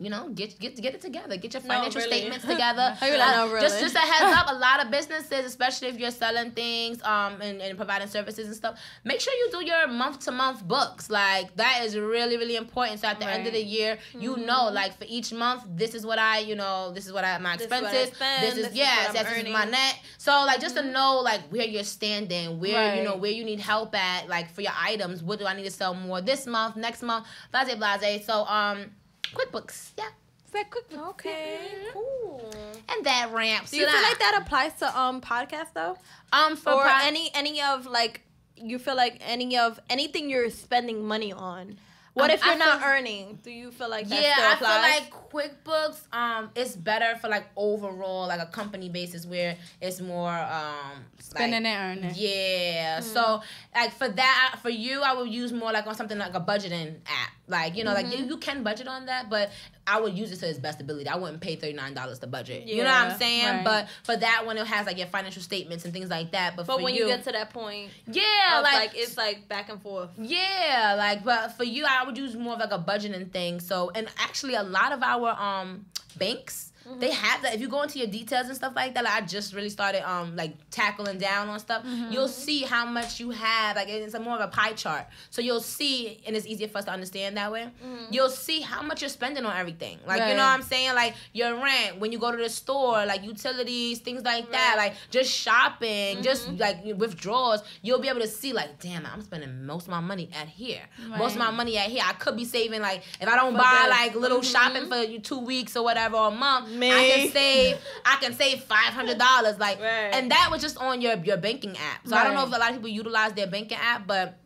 You know, get get get it together. Get your No, financial really. statements together. How you no, Just really? just a heads up. A lot of businesses, especially if you're selling things um and, and providing services and stuff, make sure you do your month to month books. Like that is really really important. So at the end of the year, you Mm-hmm. know, like for each month, this is what I you know this is what I my This is what I expenses. spend, this is this is yes, what I'm yes, this is my net. So like just to know like where you're standing, where you know where you need help at, like for your items. What do I need to sell more this month, next month, blase blase. So um, QuickBooks, yeah, Say QuickBooks. Okay. Cool. and that ramps. Do you it feel up. like that applies to um podcasts though, Um, for or pod- any any of like you feel like any of anything you're spending money on? What Um, if you're I not feel- earning? Do you feel like that yeah, still I feel like QuickBooks um it's better for like overall like a company basis where it's more um Spending like, and earning. Yeah. So like for that for you I would use more like on something like a budgeting app. Like, you know, like you, you can budget on that, but I would use it to its best ability. I wouldn't pay thirty nine dollars to budget. You know what I'm saying? right. But for that one it has like your financial statements and things like that. But, but for when you, you, get to that point, Yeah, like, like, it's like back and forth. yeah, like but for you, I would use more of like a budgeting thing. So and actually, a lot of our um banks Mm-hmm. they have that. If you go into your details and stuff like that, like I just really started um like tackling down on stuff. Mm-hmm. You'll see how much you have. Like it's a more of a pie chart. So you'll see, and it's easier for us to understand that way. Mm-hmm. You'll see how much you're spending on everything. Like you know what I'm saying? Like your rent when you go to the store, like utilities, things like that. Like just shopping, just like withdrawals. You'll be able to see like, damn, I'm spending most of my money at here. Most of my money at here. I could be saving like if I don't For buy this. like little shopping for you two weeks or whatever or a month. Me. I can save. I can save five hundred dollars. Like, Right. and that was just on your your banking app. So I don't know if a lot of people utilize their banking app, but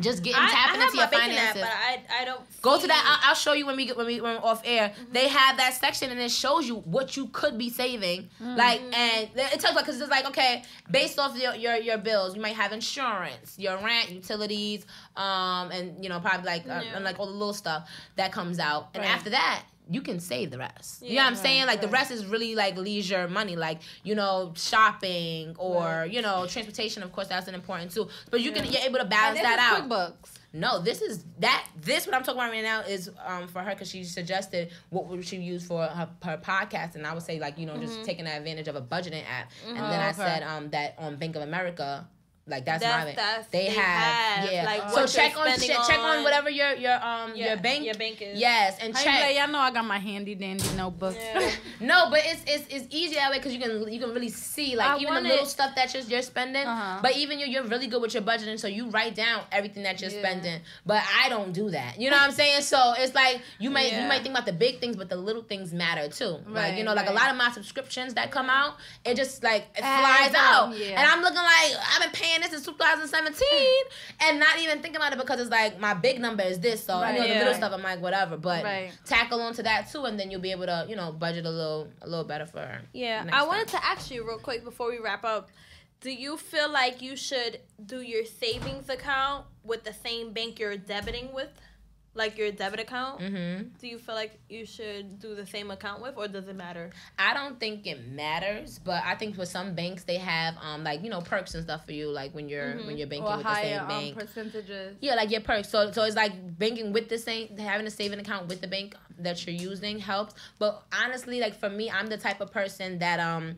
just getting I, tapping I have into your my banking app, but I I don't Go to that. I'll, I'll show you when we get when we when we're off air. Mm-hmm. They have that section and it shows you what you could be saving. Mm-hmm. Like and it tells like because it's like okay, based off your, your your bills, you might have insurance, your rent, utilities, um, and you know probably like uh, Yeah. and like all the little stuff that comes out. And Right. after that. You can save the rest. you know Yeah, what I'm right, saying? Like the rest is really like leisure money, like you know shopping or you know transportation. Of course, that's an important too. But you can you're able to balance that out. QuickBooks. No, this is that. This what I'm talking about right now is um for her because she suggested what would she use for her, her podcast, and I would say like you know just taking advantage of a budgeting app, and then I Oh, okay. said um that on Bank of America. Like that's, That's- my bank. that's- they, they have, have, yeah. like, so check you're on check, spending check on on- whatever your your um Yeah, your bank your bank is. Yes, and How check. be like, y'all know I got my handy dandy notebook. Yeah. No, but it's it's it's easy that way because you can you can really see like I even the little it- stuff that you're, you're spending. Uh-huh. But even you you're really good with your budgeting, so you write down everything that you're Yeah. spending. But I don't do that. You know what I'm saying? So it's like you might you might think about the big things, but the little things matter too. like you know, like a lot of my subscriptions that come out, it just like it flies out, up, yeah. and I'm looking like I've been paying this since 2017, and not even thinking about it because it's like my big number is this. So you know Right, the yeah. little stuff I'm like whatever, but Right. tackle onto that too, and then you'll be able to you know budget a little a little better for her. Yeah, I time. wanted to ask you real quick before we wrap up. Do you feel like you should do your savings account with the same bank you're debiting with? Like your debit account? Mm-hmm. Do you feel like you should do the same account with or does it matter? I don't think it matters, but I think for some banks they have um like you know perks and stuff for you like when you're when you're banking Or with the higher same um, bank. percentages. yeah, like your perks. So so it's like banking with the same having a saving account with the bank that you're using helps. But honestly, like for me, I'm the type of person that um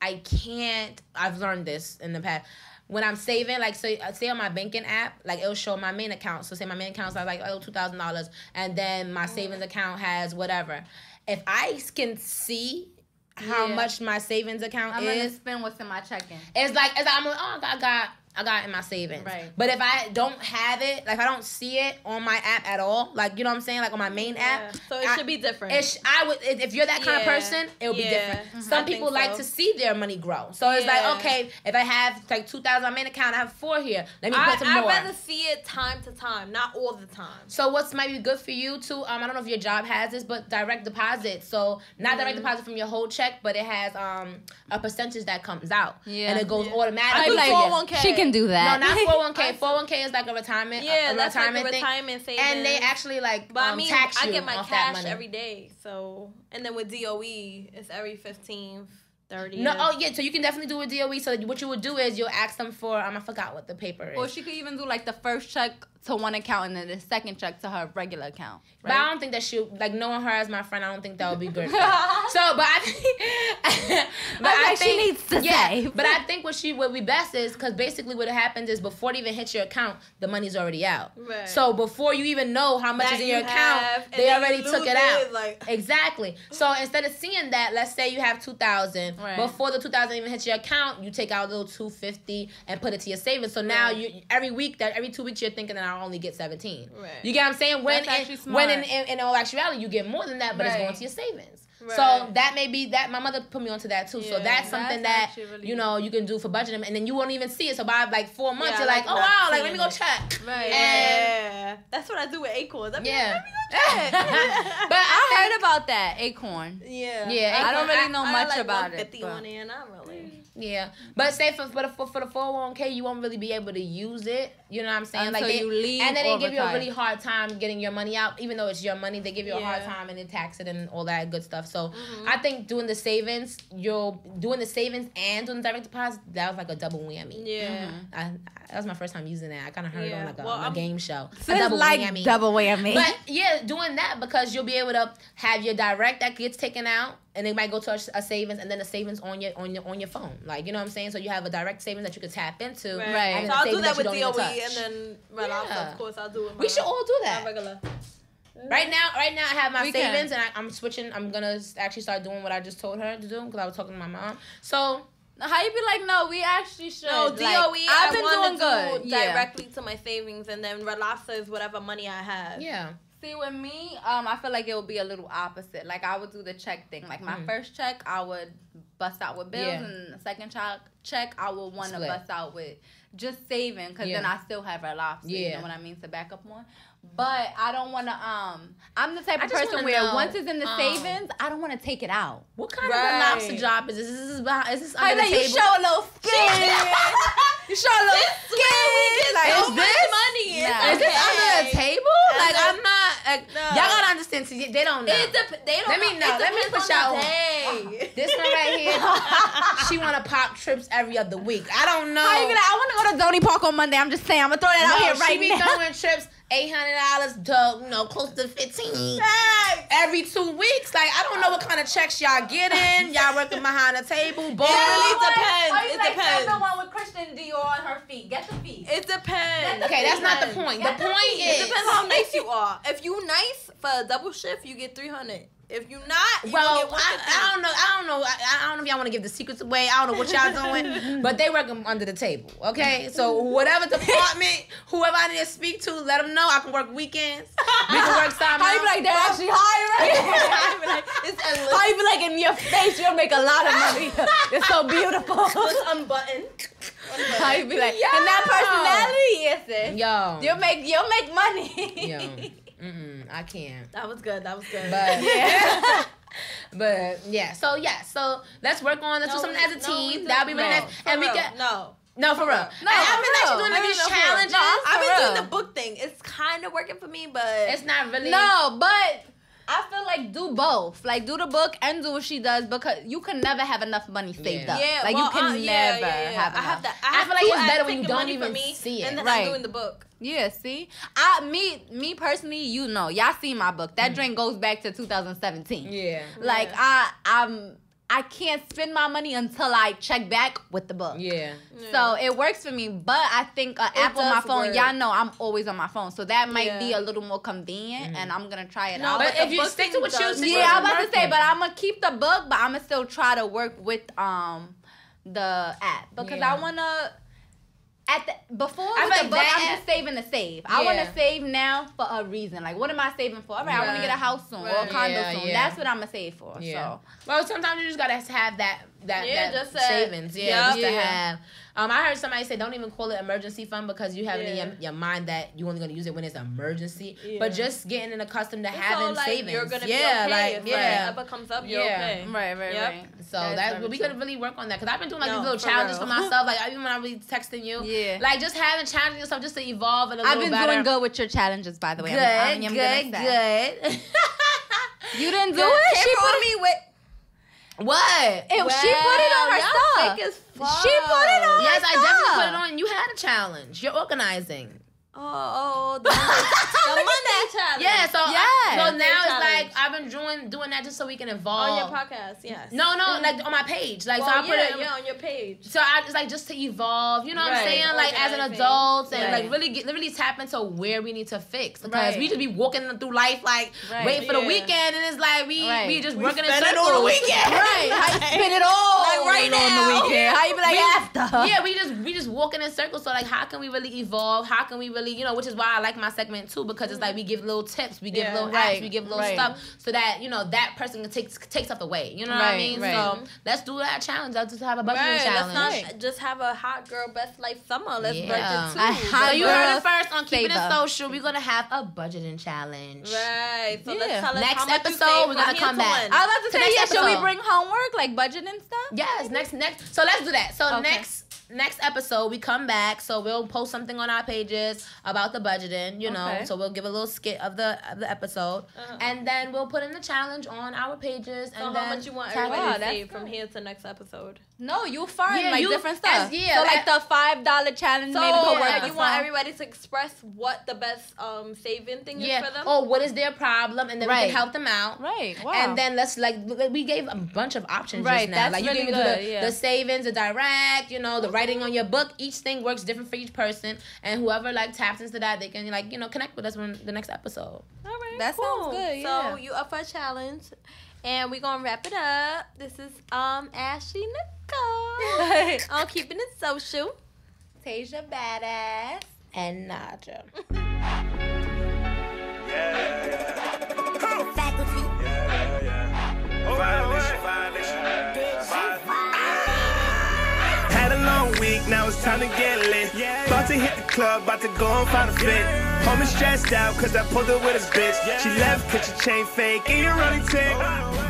I can't. I've learned this in the past. When I'm saving, like say, uh, say on my banking app, like it'll show my main account. So say my main account is like oh two thousand dollars, and then my mm. savings account has whatever. If I can see how Yeah. much my savings account I'm gonna is, spend what's in my checking. it's like it's like I'm like, oh I got I got it in my savings. Right. But if I don't have it, like I don't see it on my app at all, like you know what I'm saying, like on my main Yeah. app. So it I- should be different. It sh- I would if if you're that kind of person, it would be Yeah. different. Mhm. Some I think people like so. to see their money grow. So it's Yeah. like, okay, if I have like two thousand on my main account, I have four here. Let me I, put some I'd more. rather see it time to time, not all the time. So what's might be good for you too? Um, I don't know if your job has this, but direct deposit. So not direct Mm-hmm. deposit from your whole check, but it has um a percentage that comes out, Yeah. and it goes Yeah. automatically. I do to like 401k. She can do that. No, that. not 401k. I- 401k is like a retirement. Yeah, a that's like a retirement thing. retirement savings. And they actually like But um, I mean, tax I get my off cash money. every day. So, and then with DOE, it's every 15th, 30th. No, oh yeah, so you can definitely do a DOE. So what you would do is you'll ask them for um I forgot what the paper is. Or she could even do like the first check to one account and then the second check to her regular account. But I don't think that she like knowing her as my friend. I don't think that would be good. so, but I think, but I'm I like, she needs to yeah. save. But I think what she would be best is because basically what happens is before it even hits your account, the money's already out. Right. So before you even know how much That is in your you account, have, and they already took lose it out. like- exactly. So instead of seeing that, let's say you have two thousand. Right. Before the two thousand even hits your account, you take out a little two fifty and put it to your savings. So now Right. you every week that every two weeks you're thinking that I only get seventeen. Right. You get what I'm saying? When That's in, actually when in, in, in all actuality you get more than that, but it's going to your savings. So that may be that my mother put me onto that too. so that's something That's that really you know you can do for budgeting, and then you won't even see it. So by like four months, Yeah, you're like, like oh wow, like let me go check. Right. Yeah. That's what I do with Acorns. I'm Yeah. Let me go check. but I I heard about that acorn. yeah. Yeah, I don't really know I much like about it. 150 but- on it, not really. Yeah, but say for for the for, for the four hundred one k, you won't really be able to use it. You know what I'm saying? Until they, you leave and then they give you a really hard time getting your money out, even though it's your money. They give you a hard time and they tax it and all that good stuff. So Mhm. I think doing the savings, you're doing the savings and doing direct deposit. That was like a double whammy. Yeah. I, I, that was my first time using that. I kind of heard it on like a, Well, on a game show. a So it's double like whammy. double whammy. But yeah, doing that because you'll be able to have your direct that gets taken out, and they might go to a, a savings, and then a savings on your on your on your phone. Like you know what I'm saying. So you have a direct savings that you can tap into. Right. Right. and So a I'll do savings that with DOE and touch. then right off, of course, I'll do it. we should all do that. regular. Right now, right now I have my We can. savings, and I, I'm switching. I'm gonna actually start doing what I just told her to do because I was talking to my mom. So How you be like, no, we actually should. No, Like, DOE. I've been wanna doing good. do Yeah. directly to my savings, and then Relasa is whatever money I have. yeah, See, with me, um, I feel like it would be a little opposite. Like I would do the check thing. Like my Mm. first check, I would bust out with bills, Yeah. and the second check, check, I would want to bust out with just saving, because then I still have a lot. You Yeah. know what I mean to back up on. But I don't want to. Um, I'm the type of person where know, once it's in the um, savings, I don't want to take it out. what kind Right. of a lobster job is this? Is this, behind, is this I under the know you table? show a little skin. you show a little skin. Like, so is this? money. It's Nah. Is this under the table? Like I'm not. No. Y'all gotta understand. See, they don't know. It dep- they don't Let me know. Let me depends put y'all the on. This one right here, she want to pop trips every other week. I don't know. How you like, I want to go to Zony Park on Monday. I'm just saying, I'm gonna throw that out no, here she right be now. throwing trips eight hundred dollars to you know close to fifteen every two weeks. Like I don't know what kind of checks y'all getting. Y'all working behind the table, boy. It really depends. Oh, you It like, depends. the one with Christian Dior on her feet. Get the feet. It depends. Okay, that's not the point. The Get the point feet. is It depends how nice you are. If you nice for a double shift, you get three hundred. If you're not, you Well, I, I don't know. I don't know. I, I don't know if y'all want to give the secrets away. I don't know what y'all doing, but they work 'em under the table. Okay, so whatever department, whoever I need to speak to, let them know I can work weekends. We can work Sunday. How you be like, they're actually hiring? I be like, it's endless. How you be like, in your face, you'll make a lot of money. it's so beautiful. It's unbuttoned. How you be like, Yo. and that personality is it. Yo, You'll make, you'll make money. yo, mm-mm, I can't. That was good. That was good. But Yeah. but yeah, so yeah, so let's work on let's do No, something we- as a no, team. That'll be do- really no, nice, and we get no. no for real. No, No, I've been actually doing No, these no, challenges. No, I've been real. doing the book thing. It's kind of working for me, but It's not really. No, but I feel like do both. Like do the book and do what she does because you can never have enough money saved Yeah. up. yeah, like well, you can uh, never yeah, yeah, yeah. have I enough. have that. I, I have feel like two it's better when you don't even me, see it. and then Right. I'm doing the book. Yeah, see, I me me personally, you know, y'all see my book. Mm. That drink goes back to 2017. Yeah. Like I I'm I can't spend my money until I check back with the book. Yeah. So it works for me, but I think an app on my phone. work. Y'all know I'm always on my phone, so that might be a little more convenient, and I'm gonna try it No, out. But the if you book stick to what you does yeah, I'm to about to say, but I'm gonna keep the book, but I'm gonna still try to work with um the app because Yeah. I wanna. At the before I with feel the like book, that- I'm just saving to save. I want to save now for a reason. Like, what am I saving for? All right, I want to get a house soon or a condo Yeah, soon. yeah. That's what I'm gonna save for. Yeah. So Well, sometimes you just gotta have that that, Yeah, that just that- savings. Yeah, Yep. just to have. Um, I heard somebody say don't even call it emergency fund because you have it in your, your mind that you're only gonna use it when it's an emergency. Yeah. But just getting in accustomed to It's having all like savings. you're gonna yeah, be okay like if yeah. whatever comes up, you're Yeah. okay. right, right, Yep. right. So That is that we could really work on that because I've been doing like No, these little for challenges real. for myself. Like even when I be texting you, Yeah. like just having challenging yourself just to evolve and a I've been better. doing good with your challenges, by the way. Good, I'm, I'm, I'm good, good. You didn't do Good. it. She put me with what? it. She put it on her Wow, stuff. y'all as fuck. She put it on Yes, I definitely put it on. You had a challenge. You're organizing. Oh, oh, oh, the Monday, the Monday challenge. Yeah, so I- so Monday now it's like I've been doing doing that just so we can evolve. on your podcast, yes. No, no, mm-hmm. like on my page. Like well, so I put it yeah, on your page. So I it's like just to evolve, you know what I'm Right, saying? Like as an organizing. adult and Right. like really get really tap into where we need to fix because Right. we just be walking through life like Right. waiting for the weekend and it's like we Right. we just We working in spend it circles. on the weekend. Right. How you spend it all Like right on now. the weekend? How you be like We- after? yeah, we just we just walking in circles. So like, how can we really evolve? How can we really, you know, which is why I like my segment too because it's like we give little tips, we give Yeah. little Right, hacks, we give little right. stuff, so that you know that person can take take stuff away. You know what I mean? right. So let's do that challenge. Let's just have a budgeting Right, challenge. let's not just have a hot girl best life summer. Let's Yeah. budget too. A So you girl heard it first on Keeping It. Social. We're gonna have a budgeting challenge. Right. So Yeah. let's tell us Next how much you episode, we're gonna come back. when. I was about to To say, next yeah, should we bring homework, like budget and stuff? Yes, next next. So let's do that. So Okay. next next episode we come back. So we'll post something on our pages about the budgeting. You know, Okay. so we'll give a little skit of the of the episode, Uh-huh. and then we'll put in the challenge on our pages. So and how then much you want tag everybody Wow, to that's save from here to next episode? No, you'll find Yeah, like you- different as- stuff. yeah, so like that- the five dollar challenge So maybe could work. for you want everybody to express what the best um saving thing is for them? Oh, what is their problem, and then we can help them out. Right. Wow. And then let's like we gave a bunch of options Right, just now. that's like you really can even do the, yeah. the savings, the direct, you know, the writing on your book. Each thing works different for each person, and whoever like taps into that, they can like you know connect with us when the next episode. All right. That sounds cool. good, So yeah. you up for a challenge, and we're gonna wrap it up. This is um Ashley Nicole. I'm keeping it social. Tasia badass. And Naja. Faculty. Week, now it's time to get lit. About to hit the club, about to go and find a fit. Homie stressed out, cause I pulled her with his bitch. She left, cause she chain fake, and you're running tick.